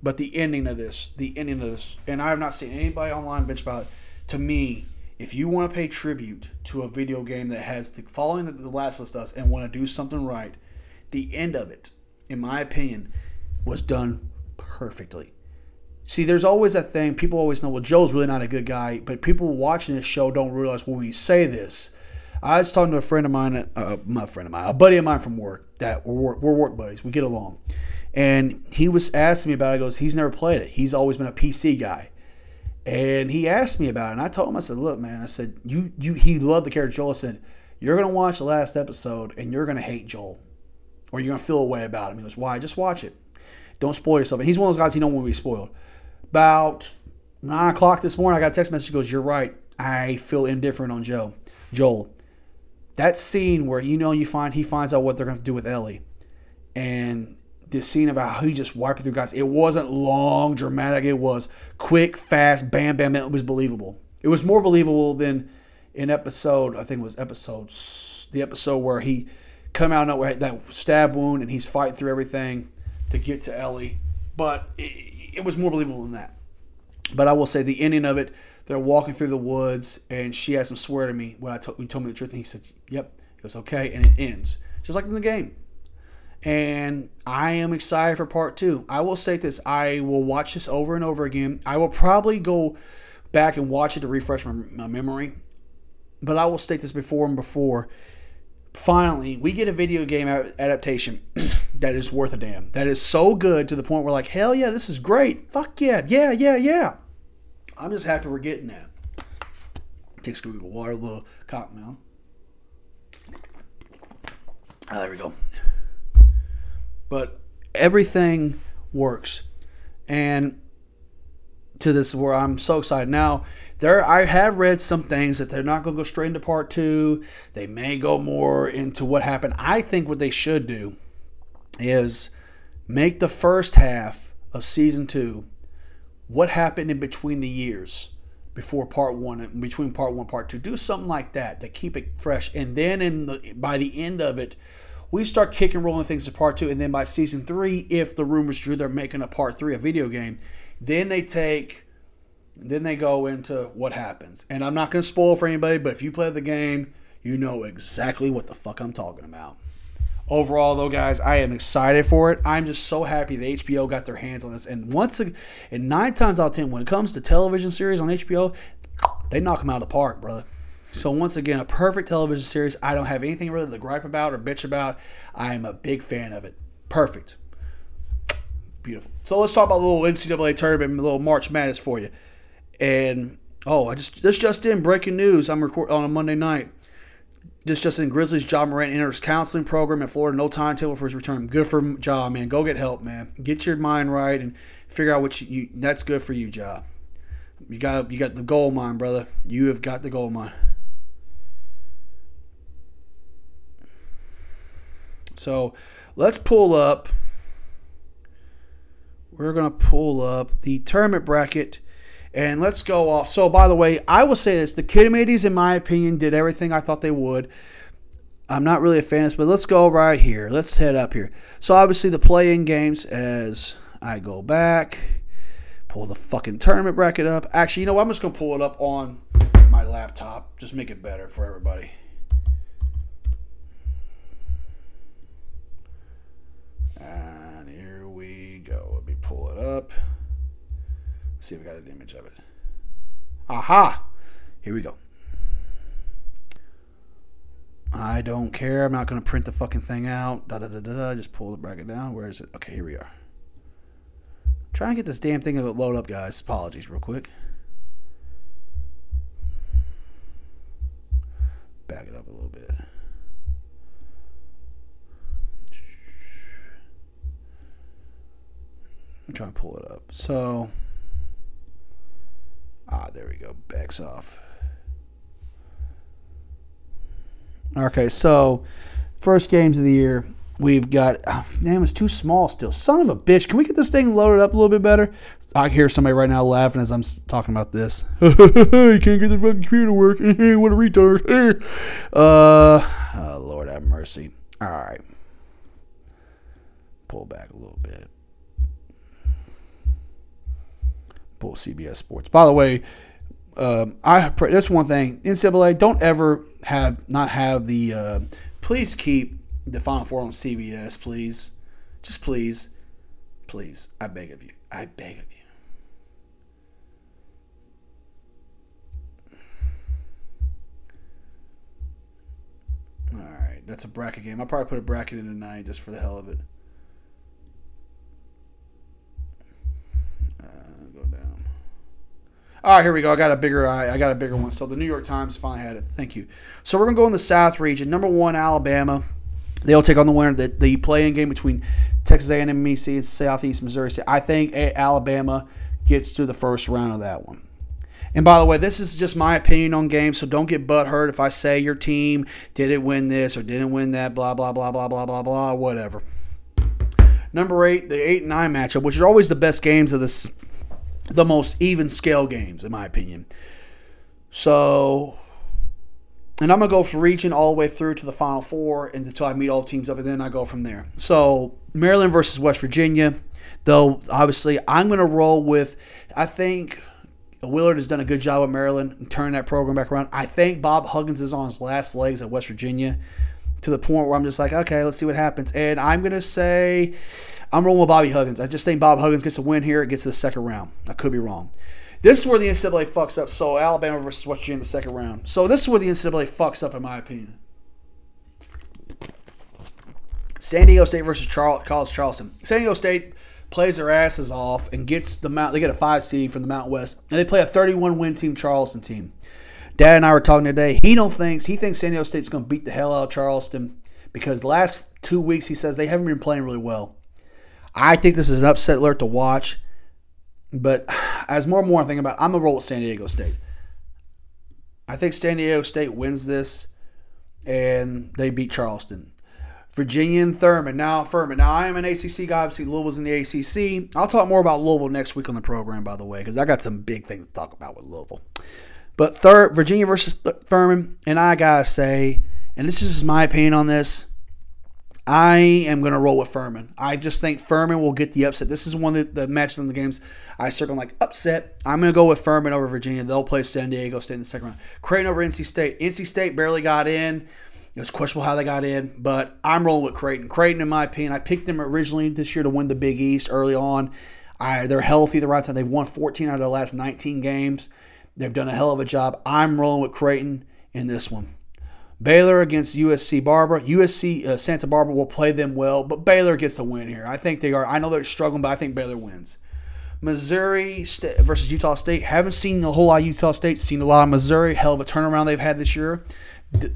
S1: But the ending of this, the ending of this, and I have not seen anybody online bitch about it. To me, if you want to pay tribute to a video game that has the following that The Last of Us does and want to do something right, the end of it, in my opinion, was done perfectly. See, there's always that thing. People always know, well, Joe's really not a good guy, but people watching this show don't realize when we say this. I was talking to a friend of mine, uh, my friend of mine, a buddy of mine from work that we're, we're work buddies. We get along. And he was asking me about it. He goes, he's never played it. He's always been a PC guy. And he asked me about it. And I told him, I said, look, man, I said, you, you, he loved the character Joel. I said, you're going to watch the last episode and you're going to hate Joel. Or you're going to feel a way about him. He goes, why? Just watch it. Don't spoil yourself. And he's one of those guys he don't want to be spoiled. About nine o'clock this morning, I got a text message. He goes, you're right. I feel indifferent on Joe. Joel. That scene where you know you find he finds out what they're going to do with Ellie, and this scene about how he just wiped through guys. It wasn't long, dramatic. It was quick, fast, bam, bam. It was believable. It was more believable than in episode. I think it was episode the episode where he come out nowhere that stab wound and he's fighting through everything to get to Ellie. But it, it was more believable than that. But I will say the ending of it. They're walking through the woods and she has him swear to me when I told, told me the truth. And he said, "Yep." He goes, "Okay," and it ends just like in the game and I am excited for part two. I will say this: I will watch this over and over again. I will probably go back and watch it to refresh my, my memory. But I will state this before and before. Finally, we get a video game adaptation that is worth a damn. That is so good to the point where, like, hell yeah, this is great. Fuck yeah, yeah, yeah, yeah. I'm just happy we're getting that. Take a scoop water, a little cotton mouth. Ah, there we go. But everything works. And to this where I'm so excited. Now, there I have read some things that they're not going to go straight into part 2. They may go more into what happened. I think what they should do is make the first half of season 2 what happened in between the years before part 1 and between part 1 and part 2. Do something like that to keep it fresh and then in the by the end of it we start kicking rolling things to part two, and then by season three, if the rumors true, they're making a part three, a video game. Then they take, then they go into what happens. And I'm not to spoil for anybody, but if you play the game, you know exactly what the fuck I'm talking about. Overall, though, guys, I am excited for it. I'm just so happy that HBO got their hands on this. And once, again, and nine times out of ten, when it comes to television series on HBO, they knock them out of the park, brother. So once again, a perfect television series. I don't have anything really to gripe about or bitch about. I am a big fan of it. Perfect. Beautiful. So let's talk about a little NCAA tournament, a little March Madness for you. And oh, I just this just in breaking news. I'm recording on a Monday night. This just in Grizzlies Ja Morant enters counseling program in Florida. No timetable for his return. Good for Ja, man. Go get help, man. Get your mind right and figure out what you, you that's good for you, Ja. You got you got the gold mine, brother. You have got the gold mine. So let's pull up. We're going to pull up the tournament bracket and let's go off. So, by the way, I will say this the Kidamades, in my opinion, did everything I thought they would. I'm not really a fan of this, but let's go right here. Let's head up here. So, obviously, the play in games as I go back, pull the fucking tournament bracket up. Actually, you know what? I'm just going to pull it up on my laptop. Just make it better for everybody. And here we go. Let me pull it up. Let's see if I got an image of it. Aha! Here we go. I don't care. I'm not going to print the fucking thing out. Da da da da da. Just pull the bracket down. Where is it? Okay, here we are. Try and get this damn thing to load up, guys. Apologies, real quick. Back it up a little bit. I'm trying to pull it up. So, ah, there we go. Backs off. Okay, so first games of the year, we've got. Oh, damn, it's too small still. Son of a bitch. Can we get this thing loaded up a little bit better? I hear somebody right now laughing as I'm talking about this. you can't get the fucking computer to work. what a retard. uh, oh, Lord have mercy. All right. Pull back a little bit pull CBS Sports. By the way, um, I that's one thing. NCAA don't ever have not have the. Uh, please keep the Final Four on CBS, please. Just please, please. I beg of you. I beg of you. All right, that's a bracket game. I'll probably put a bracket in tonight just for the hell of it. All right, here we go. I got a bigger. I got a bigger one. So the New York Times finally had it. Thank you. So we're gonna go in the South region. Number one, Alabama. They'll take on the winner. The, the play-in game between Texas A&M and MEC and Southeast Missouri State. I think Alabama gets through the first round of that one. And by the way, this is just my opinion on games, so don't get butthurt if I say your team didn't win this or didn't win that, blah, blah, blah, blah, blah, blah, blah, whatever. Number eight, the eight and nine matchup, which are always the best games of this the most even scale games, in my opinion. So, and I'm gonna go for region all the way through to the Final Four until I meet all teams up, and then I go from there. So Maryland versus West Virginia, though obviously I'm gonna roll with. I think Willard has done a good job with Maryland and turning that program back around. I think Bob Huggins is on his last legs at West Virginia. to the point where I'm just like, okay, let's see what happens. And I'm to say I'm rolling with Bobby Huggins. I just think Bob Huggins gets a win here. It gets to the second round. I could be wrong. This is where the NCAA fucks up. So Alabama versus West Virginia in the second round. So this is where the NCAA fucks up, in my opinion. San Diego State versus Charles, College Charleston. San Diego State plays their asses off and gets the mount. They get a five seed from the Mountain West, and they play a 31 win team Charleston team. Dad and I were talking today. He don't thinks he thinks San Diego State's going to beat the hell out of Charleston because last two weeks he says they haven't been playing really well. I think this is an upset alert to watch. But as more and more I think about, it, I'm gonna roll with San Diego State. I think San Diego State wins this, and they beat Charleston. Virginia and Furman. Now Furman. Now I am an ACC guy. Obviously, Louisville's in the ACC. I'll talk more about Louisville next week on the program, by the way, because I got some big things to talk about with Louisville. But third, Virginia versus Furman, and I gotta say, and this is my opinion on this. I am going to roll with Furman. I just think Furman will get the upset. This is one of the, the matches in the games I circle like upset. I'm going to go with Furman over Virginia. They'll play San Diego State in the second round. Creighton over NC State. NC State barely got in. It was questionable how they got in, but I'm rolling with Creighton. Creighton, in my opinion, I picked them originally this year to win the Big East early on. I, they're healthy the right time. They've won 14 out of the last 19 games. They've done a hell of a job. I'm rolling with Creighton in this one. Baylor against USC Barbara. USC uh, Santa Barbara will play them well, but Baylor gets a win here. I think they are. I know they're struggling, but I think Baylor wins. Missouri State versus Utah State. Haven't seen a whole lot of Utah State. Seen a lot of Missouri. Hell of a turnaround they've had this year.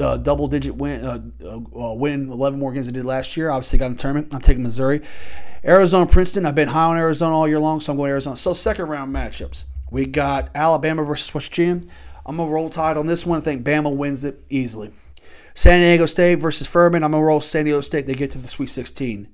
S1: Uh, double digit win, uh, uh, winning 11 more games they did last year. Obviously got in the tournament. I'm taking Missouri. Arizona Princeton. I've been high on Arizona all year long, so I'm going Arizona. So second round matchups. We got Alabama versus West Virginia. I'm gonna roll tide on this one. I think Bama wins it easily. San Diego State versus Furman. I'm going to roll San Diego State. They get to the Sweet 16.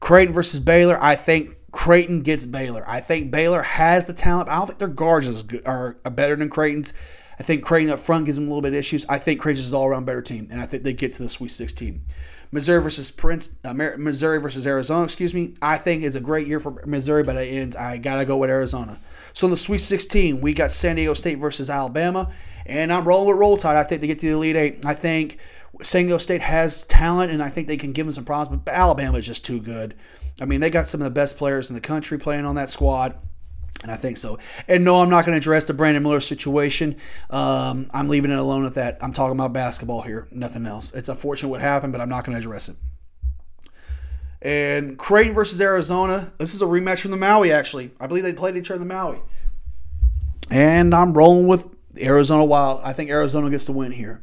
S1: Creighton versus Baylor. I think Creighton gets Baylor. I think Baylor has the talent. I don't think their guards are, are better than Creighton's. I think Creighton up front gives them a little bit of issues. I think Creighton's all around better team, and I think they get to the Sweet 16. Missouri versus Prince, uh, Missouri versus Arizona. Excuse me. I think it's a great year for Missouri, but it ends. I gotta go with Arizona. So in the Sweet 16, we got San Diego State versus Alabama, and I'm rolling with Roll Tide. I think they get to the Elite Eight. I think San Diego State has talent, and I think they can give them some problems. But Alabama is just too good. I mean, they got some of the best players in the country playing on that squad. And I think so. And no, I'm not going to address the Brandon Miller situation. Um, I'm leaving it alone at that. I'm talking about basketball here, nothing else. It's unfortunate what happened, but I'm not going to address it. And Creighton versus Arizona. This is a rematch from the Maui, actually. I believe they played each other in the Maui. And I'm rolling with Arizona Wild. I think Arizona gets the win here.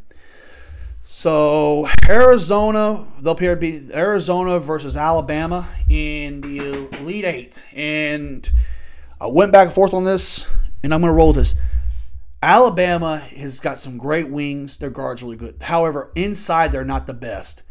S1: So Arizona, they'll be Arizona versus Alabama in the Elite Eight, and I went back and forth on this, and I'm going to roll this. Alabama has got some great wings; their guards are really good. However, inside they're not the best.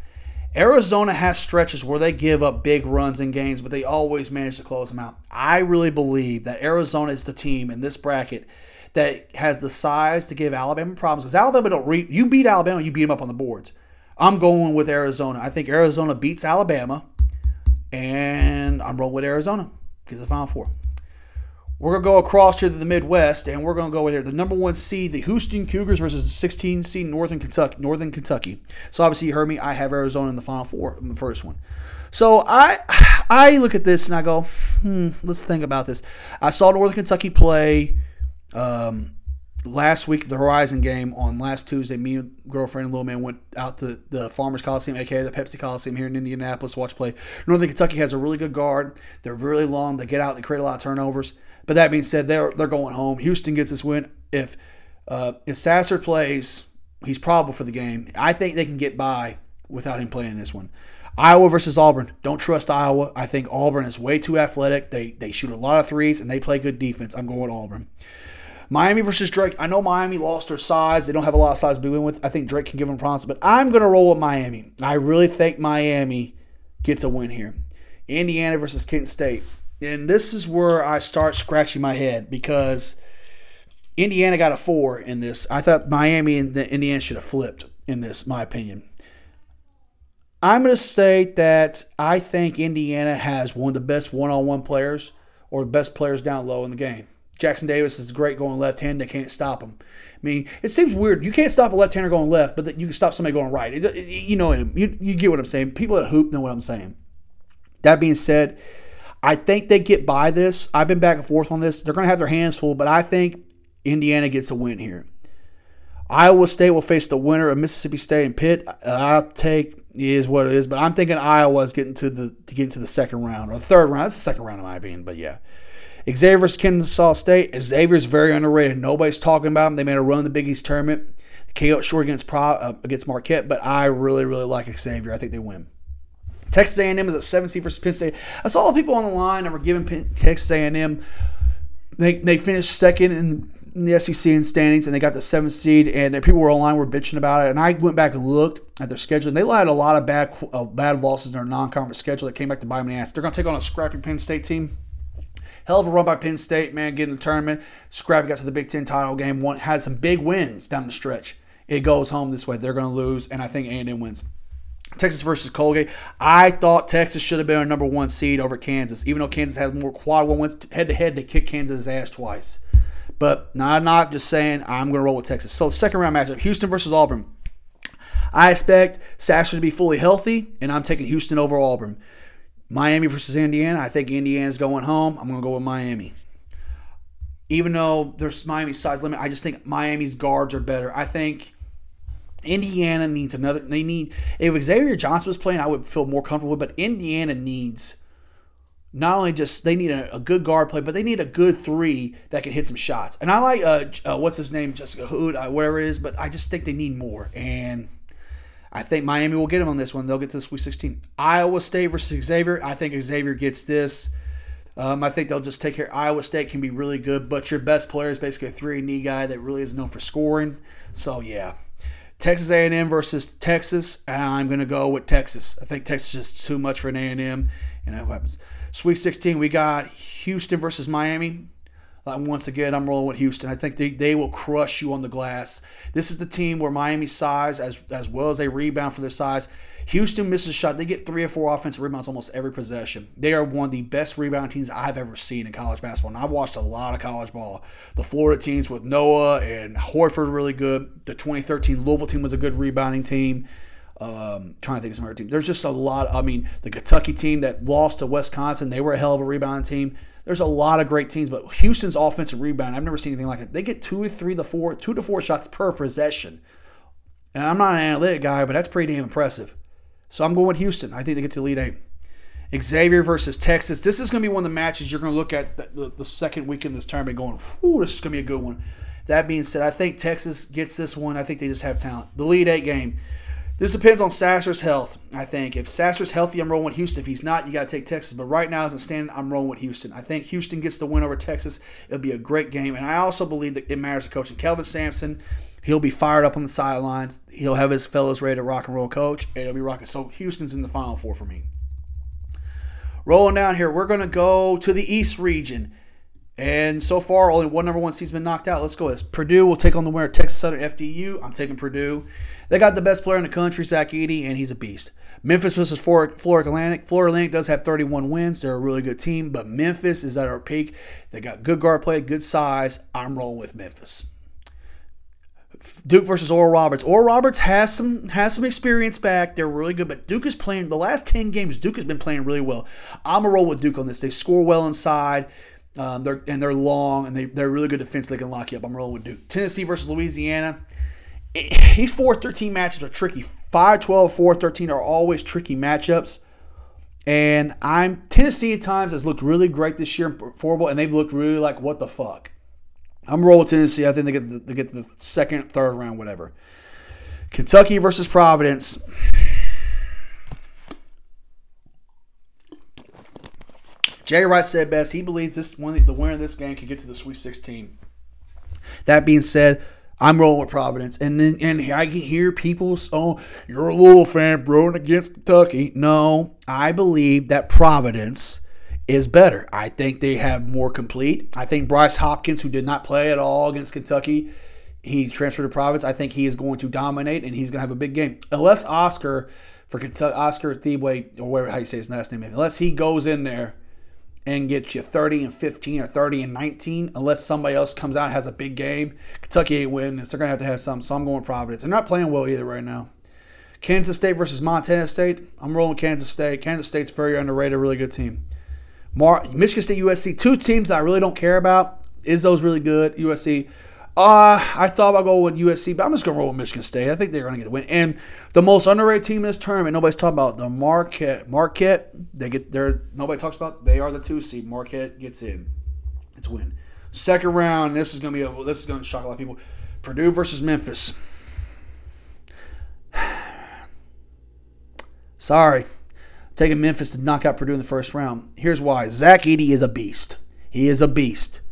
S1: Arizona has stretches where they give up big runs in games, but they always manage to close them out. I really believe that Arizona is the team in this bracket that has the size to give Alabama problems because Alabama don't re- you beat Alabama, you beat them up on the boards. I'm going with Arizona. I think Arizona beats Alabama, and I'm rolling with Arizona because the Final Four. We're gonna go across here to the Midwest, and we're gonna go with here the number one seed, the Houston Cougars versus the 16 seed Northern Kentucky. Northern Kentucky. So obviously you heard me. I have Arizona in the Final Four, in the first one. So I I look at this and I go, hmm, let's think about this. I saw Northern Kentucky play um, last week, the Horizon game on last Tuesday, me and girlfriend and little man went out to the Farmers Coliseum, aka the Pepsi Coliseum here in Indianapolis, watch play. Northern Kentucky has a really good guard. They're really long. They get out. They create a lot of turnovers. But that being said, they're they're going home. Houston gets this win. If uh, if Sasser plays, he's probable for the game. I think they can get by without him playing this one. Iowa versus Auburn. Don't trust Iowa. I think Auburn is way too athletic. They they shoot a lot of threes and they play good defense. I'm going with Auburn. Miami versus Drake. I know Miami lost their size. They don't have a lot of size to begin with. I think Drake can give them problems, but I'm going to roll with Miami. I really think Miami gets a win here. Indiana versus Kent State. And this is where I start scratching my head because Indiana got a four in this. I thought Miami and Indiana should have flipped in this, my opinion. I'm going to state that I think Indiana has one of the best one on one players or the best players down low in the game Jackson Davis is great going left hand. They can't stop him. I mean, it seems weird. You can't stop a left hander going left, but you can stop somebody going right. It, it, you know, you, you get what I'm saying. People at hoop know what I'm saying. That being said, I think they get by this. I've been back and forth on this. They're going to have their hands full, but I think Indiana gets a win here. Iowa State will face the winner of Mississippi State and Pitt. I'll take is what it is, but I'm thinking Iowa's getting to the to get into the second round or the third round. That's the second round in my opinion, but yeah. Xavier Kennesaw State. Xavier's very underrated. Nobody's talking about them. They made a run in the Big East tournament. KO short against Pro, uh, against Marquette, but I really really like Xavier. I think they win. Texas A&M is at 7 seed versus Penn State. I saw the people on the line that were giving Texas A&M. They they finished second in the SEC in standings, and they got the seventh seed. And people were online were bitching about it. And I went back and looked at their schedule, and they had a lot of bad uh, bad losses in their non-conference schedule that came back to bite the ass. They're going to take on a scrappy Penn State team. Hell of a run by Penn State, man, getting the tournament. Scrappy got to the Big Ten title game, won, had some big wins down the stretch. It goes home this way. They're going to lose, and I think A&M wins. Texas versus Colgate. I thought Texas should have been a number one seed over Kansas, even though Kansas has more quad one wins head to head. They kick Kansas' ass twice. But not not just saying I'm going to roll with Texas. So second round matchup: Houston versus Auburn. I expect Sasser to be fully healthy, and I'm taking Houston over Auburn. Miami versus Indiana. I think Indiana's going home. I'm going to go with Miami. Even though there's Miami's size limit, I just think Miami's guards are better. I think Indiana needs another. They need if Xavier Johnson was playing, I would feel more comfortable. But Indiana needs not only just they need a, a, good guard play, but they need a good three that can hit some shots. And I like uh, uh what's his name, Jessica Hood, uh, whatever it is, but I just think they need more. And I think Miami will get them on this one. They'll get to the Sweet 16. Iowa State versus Xavier. I think Xavier gets this. Um, I think they'll just take care. Iowa State can be really good, but your best player is basically a three D guy that really is known for scoring. So yeah, Texas A&M versus Texas. I'm to go with Texas. I think Texas is just too much for an A&M, and that happens. Sweet 16, we got Houston versus Miami. Uh, once again, I'm rolling with Houston. I think they, they will crush you on the glass. This is the team where Miami's size, as as well as they rebound for their size. Houston misses a shot. They get three or four offensive rebounds almost every possession. They are one of the best rebound teams I've ever seen in college basketball. And I've watched a lot of college ball. The Florida teams with Noah and Horford really good. The 2013 Louisville team was a good rebounding team. Um, trying to think of some other teams. There's just a lot. I mean, the Kentucky team that lost to Wisconsin, they were a hell of a rebounding team. There's a lot of great teams, but Houston's offensive rebound, I've never seen anything like it. They get two to three to four, two to four shots per possession. And I'm not an analytic guy, but that's pretty damn impressive. So I'm going with Houston. I think they get to Elite Eight. Xavier versus Texas. This is going to be one of the matches you're going to look at the, the, the second week in this tournament going, whoo, this is going to be a good one. That being said, I think Texas gets this one. I think they just have talent. The Elite Eight game. This depends on Sasser's health, I think. If Sasser's healthy, I'm rolling with Houston. If he's not, you got to take Texas. But right now, as it stands, I'm rolling with Houston. I think Houston gets the win over Texas. It'll be a great game. And I also believe that it matters to coaching. Kelvin Sampson, he'll be fired up on the sidelines. He'll have his fellows ready to rock and roll coach. And it'll be rocking. So Houston's in the final four for me. Rolling down here, we're going to go to the East region. And so far, only one number one seed's been knocked out. Let's go this. Purdue will take on the winner Texas Southern FDU. I'm taking Purdue. They got the best player in the country, Zach Edey, and he's a beast. Memphis versus Florida Atlantic. Florida Atlantic does have 31 wins. They're a really good team, but Memphis is at our peak. They got good guard play, good size. I'm rolling with Memphis. Duke versus Oral Roberts. Oral Roberts has some has some experience back. They're really good, but Duke is playing the last 10 games. Duke has been playing really well. I'm gonna roll with Duke on this. They score well inside. Um, they're and they're long and they they're really good defense. They can lock you up. I'm rolling with Duke. Tennessee versus Louisiana. these 4-13 matchups are tricky. 5-12, 4-13 are always tricky matchups. And I'm Tennessee at times has looked really great this year four and they've looked really like what the fuck. I'm rolling Tennessee. I think they get the, they get the second, third round, whatever. Kentucky versus Providence. Jay Wright said best. He believes this one, the winner of this game can get to the Sweet 16. That being said, I'm rolling with Providence, and then and I can hear people, oh, you're a Louisville fan, bro, against Kentucky. No, I believe that Providence is better. I think they have more complete. I think Bryce Hopkins, who did not play at all against Kentucky, he transferred to Providence. I think he is going to dominate, and he's going to have a big game. Unless Oscar for Kentucky, Oscar Tshiebwe, or whatever how you say his last name, unless he goes in there and get you 30 and 15 or 30 and 19 unless somebody else comes out and has a big game. Kentucky ain't winning, so they're going to have to have some. So I'm going Providence. They're not playing well either right now. Kansas State versus Montana State. I'm rolling Kansas State. Kansas State's very underrated, really good team. Mar- Michigan State, USC, two teams that I really don't care about. Izzo's really good. USC. Uh, I thought about going with USC, but I'm just going to roll with Michigan State. I think they're going to get a win. And the most underrated team in this tournament, nobody's talking about the Marquette. Marquette, they get there. Nobody talks about. They are the two seed. Marquette gets in. It's a win. Second round. This is going to be. A, this is going to shock a lot of people. Purdue versus Memphis. Sorry, taking Memphis to knock out Purdue in the first round. Here's why: Zach Edey is a beast. He is a beast.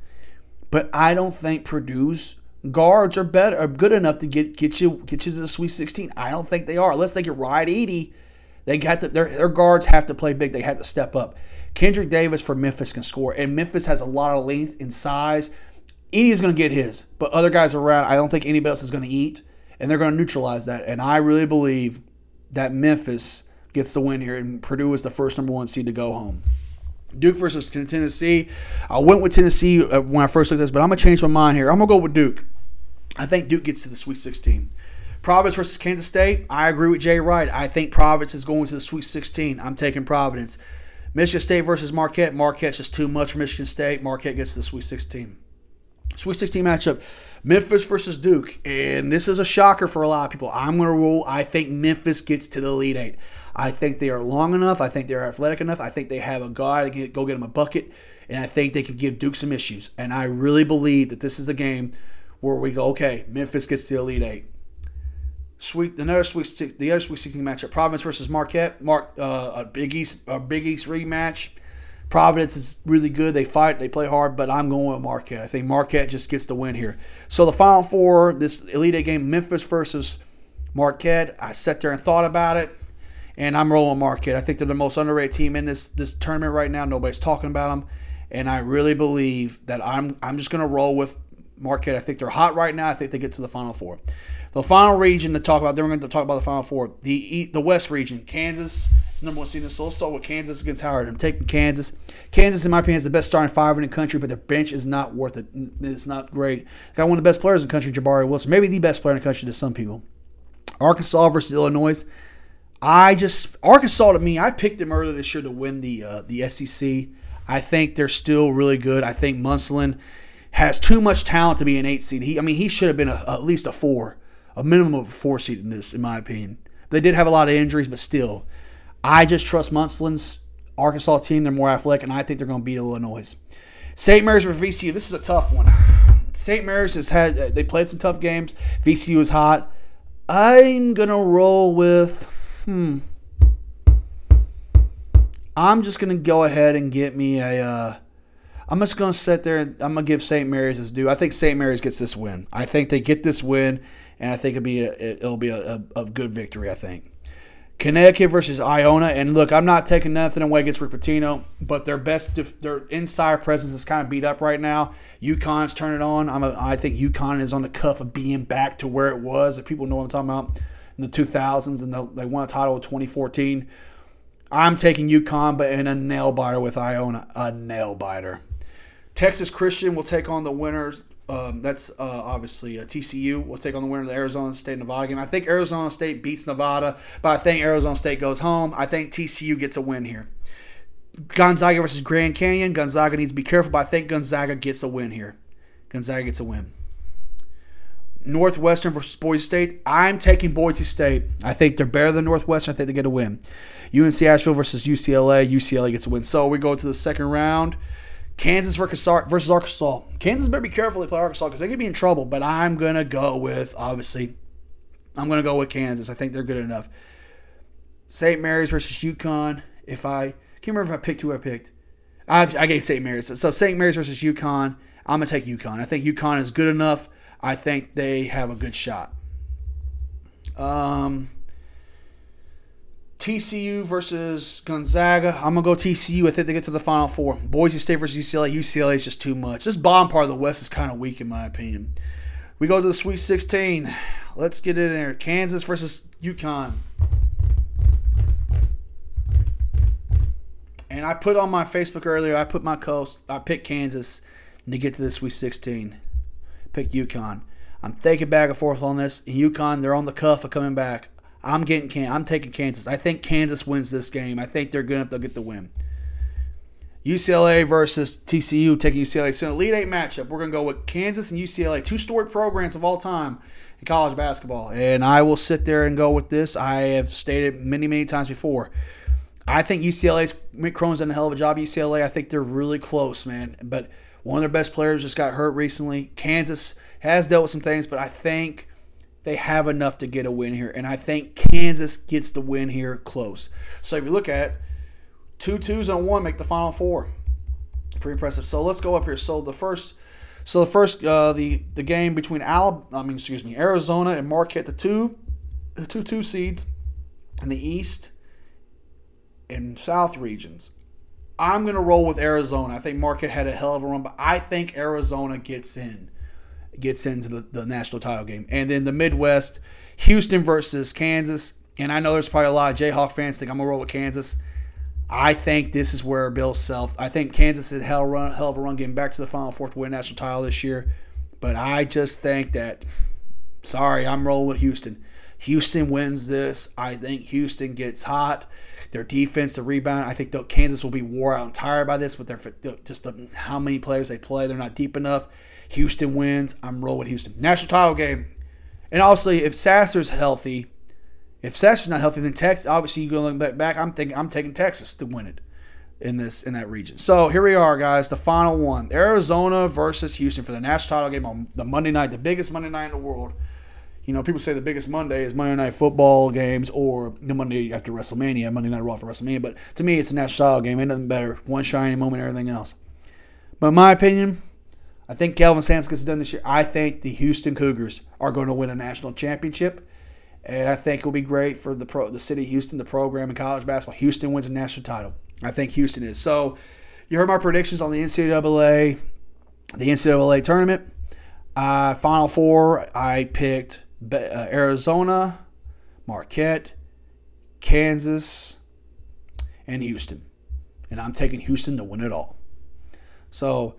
S1: But I don't think Purdue's guards are better are good enough to get get you get you to the Sweet 16. I don't think they are. Unless they can ride Edey, they got to, their their guards have to play big. They have to step up. Kendric Davis for Memphis can score, and Memphis has a lot of length and size. Edey is going to get his, but other guys around, I don't think anybody else is going to eat, and they're going to neutralize that. And I really believe that Memphis gets the win here, and Purdue is the first number one seed to go home. Duke versus Tennessee. I went with Tennessee uh, when I first looked at this, but I'm gonna change my mind here. I'm gonna go with Duke. I think Duke gets to the Sweet 16. Providence versus Kansas State. I agree with Jay Wright. I think Providence is going to the Sweet 16. I'm taking Providence. Michigan State versus Marquette. Marquette's just too much for Michigan State. Marquette gets to the Sweet 16. Sweet 16 matchup. Memphis versus Duke. And this is a shocker for a lot of people. I'm going to rule. I think Memphis gets to the Elite Eight. I think they are long enough. I think they're athletic enough. I think they have a guy to get, go get them a bucket. And I think they can give Duke some issues. And I really believe that this is the game where we go, okay, Memphis gets the Elite Eight. Sweet, another sweet, the other Sweet 16 matchup: Providence versus Marquette. Mark, uh, a Big East, a Big East rematch. Providence is really good. They fight, they play hard, but I'm going with Marquette. I think Marquette just gets the win here. So the final four, this Elite Eight game, Memphis versus Marquette. I sat there and thought about it, and I'm rolling Marquette. I think they're the most underrated team in this this tournament right now. Nobody's talking about them, and I really believe that I'm I'm just going to roll with Marquette. I think they're hot right now. I think they get to the Final Four. The final region to talk about, then we're going to talk about the Final Four. The the West region, Kansas is number one seed. So let's start with Kansas against Howard. I'm taking Kansas. Kansas, in my opinion, is the best starting five in the country, but their bench is not worth it. It's not great. Got one of the best players in the country, Jabari Wilson. Maybe the best player in the country to some people. Arkansas versus Illinois. I just Arkansas to me, I picked them earlier this year to win the uh, the SEC. I think they're still really good. I think Musselman has too much talent to be an eight seed. He, I mean, he should have been a, at least a four, a minimum of a four seed in this, in my opinion. They did have a lot of injuries, but still, I just trust Musselman's Arkansas team. They're more athletic, and I think they're going to beat Illinois. St. Mary's for VCU. This is a tough one. St. Mary's has had they played some tough games. VCU is hot. I'm gonna roll with hmm. I'm just gonna go ahead and get me a. Uh, I'm just gonna sit there and I'm gonna give St. Mary's its due. I think St. Mary's gets this win. I think they get this win, and I think it'll be a, it'll be a, a, a good victory. I think. Connecticut versus Iona, and look, I'm not taking nothing away against Rick Pitino, but their best, their inside presence is kind of beat up right now. UConn's turning on. I'm a, I think UConn is on the cuff of being back to where it was. If people know what I'm talking about, in the 2000s, and they won a title in 2014. I'm taking UConn, but in a nail biter with Iona, a nail biter. Texas Christian will take on the winners. Um, that's uh, obviously a TCU will take on the winner of the Arizona State Nevada game. I think Arizona State beats Nevada, but I think Arizona State goes home. I think TCU gets a win here. Gonzaga versus Grand Canyon. Gonzaga needs to be careful, but I think Gonzaga gets a win here. Gonzaga gets a win. Northwestern versus Boise State. I'm taking Boise State. I think they're better than Northwestern. I think they get a win. UNC Asheville versus UCLA. UCLA gets a win. So we go to the second round. Kansas versus Arkansas. Kansas better be careful they play Arkansas because they could be in trouble. But I'm gonna go with obviously. I'm gonna go with Kansas. I think they're good enough. St. Mary's versus UConn. If I can't remember if I picked who I picked. I, I gave St. Mary's. So St. Mary's versus UConn. I'm gonna take UConn. I think UConn is good enough. I think they have a good shot. Um, TCU versus Gonzaga. I'm gonna go TCU. I think they get to the Final Four. Boise State versus UCLA. UCLA is just too much. This bottom part of the West is kind of weak in my opinion. We go to the Sweet 16. Let's get in there. Kansas versus UConn. And I put on my Facebook earlier. I put my coast. I picked Kansas to get to the Sweet 16. Pick UConn. I'm thinking back and forth on this. And UConn, they're on the cuff of coming back. I'm getting Can. I'm taking Kansas. I think Kansas wins this game. I think they're good. They'll get the win. UCLA versus TCU, taking UCLA. So an Elite Eight matchup. We're going to go with Kansas and UCLA, two storied programs of all time in college basketball. And I will sit there and go with this. I have stated many, many times before. I think UCLA's Mick Cronin's done a hell of a job. UCLA, I think they're really close, man. But one of their best players just got hurt recently. Kansas has dealt with some things, but I think they have enough to get a win here. And I think Kansas gets the win here close. So if you look at it, two twos and one make the final four. Pretty impressive. So let's go up here. So the first so the first uh, the the game between Al I mean excuse me Arizona and Marquette the two the two two seeds in the East and South regions. I'm gonna roll with Arizona. I think Marquette had a hell of a run, but I think Arizona gets in gets into the, the national title game. And then the Midwest, Houston versus Kansas. And I know there's probably a lot of Jayhawk fans think I'm gonna roll with Kansas. I think this is where Bill Self. I think Kansas had hell run, hell of a run getting back to the Final Four to win national title this year, but I just think that. Sorry, I'm rolling with Houston. Houston wins this. I think Houston gets hot. Their defense, the rebound. I think Kansas will be wore out and tired by this with their just the, how many players they play. They're not deep enough. Houston wins. I'm rolling with Houston. National title game. And obviously, if Sasser's healthy, if Sasser's not healthy, then Texas. Obviously, you going back, back. I'm thinking I'm taking Texas to win it in this in that region. So here we are, guys. The final one: Arizona versus Houston for the national title game on the Monday night, the biggest Monday night in the world. You know, people say the biggest Monday is Monday Night Football games or the Monday after WrestleMania, Monday Night Raw for WrestleMania. But to me, it's a national title game. Ain't nothing better. One shining moment, everything else. But in my opinion, I think Kelvin Sampson gets done this year. I think the Houston Cougars are going to win a national championship. And I think it will be great for the pro, the city of Houston, the program in college basketball. Houston wins a national title. I think Houston is. So you heard my predictions on the NCAA, the NCAA tournament. Uh, Final four, I picked Uh, Arizona, Marquette, Kansas, and Houston. And I'm taking Houston to win it all. So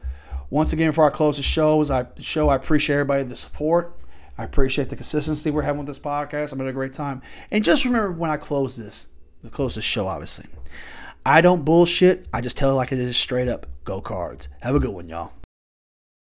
S1: once again, for our closest shows, I show I appreciate everybody the support. I appreciate the consistency we're having with this podcast. I'm having a great time. And just remember when I close this, the closest show, obviously. I don't bullshit. I just tell it like it is straight up. Go cards. Have a good one, y'all.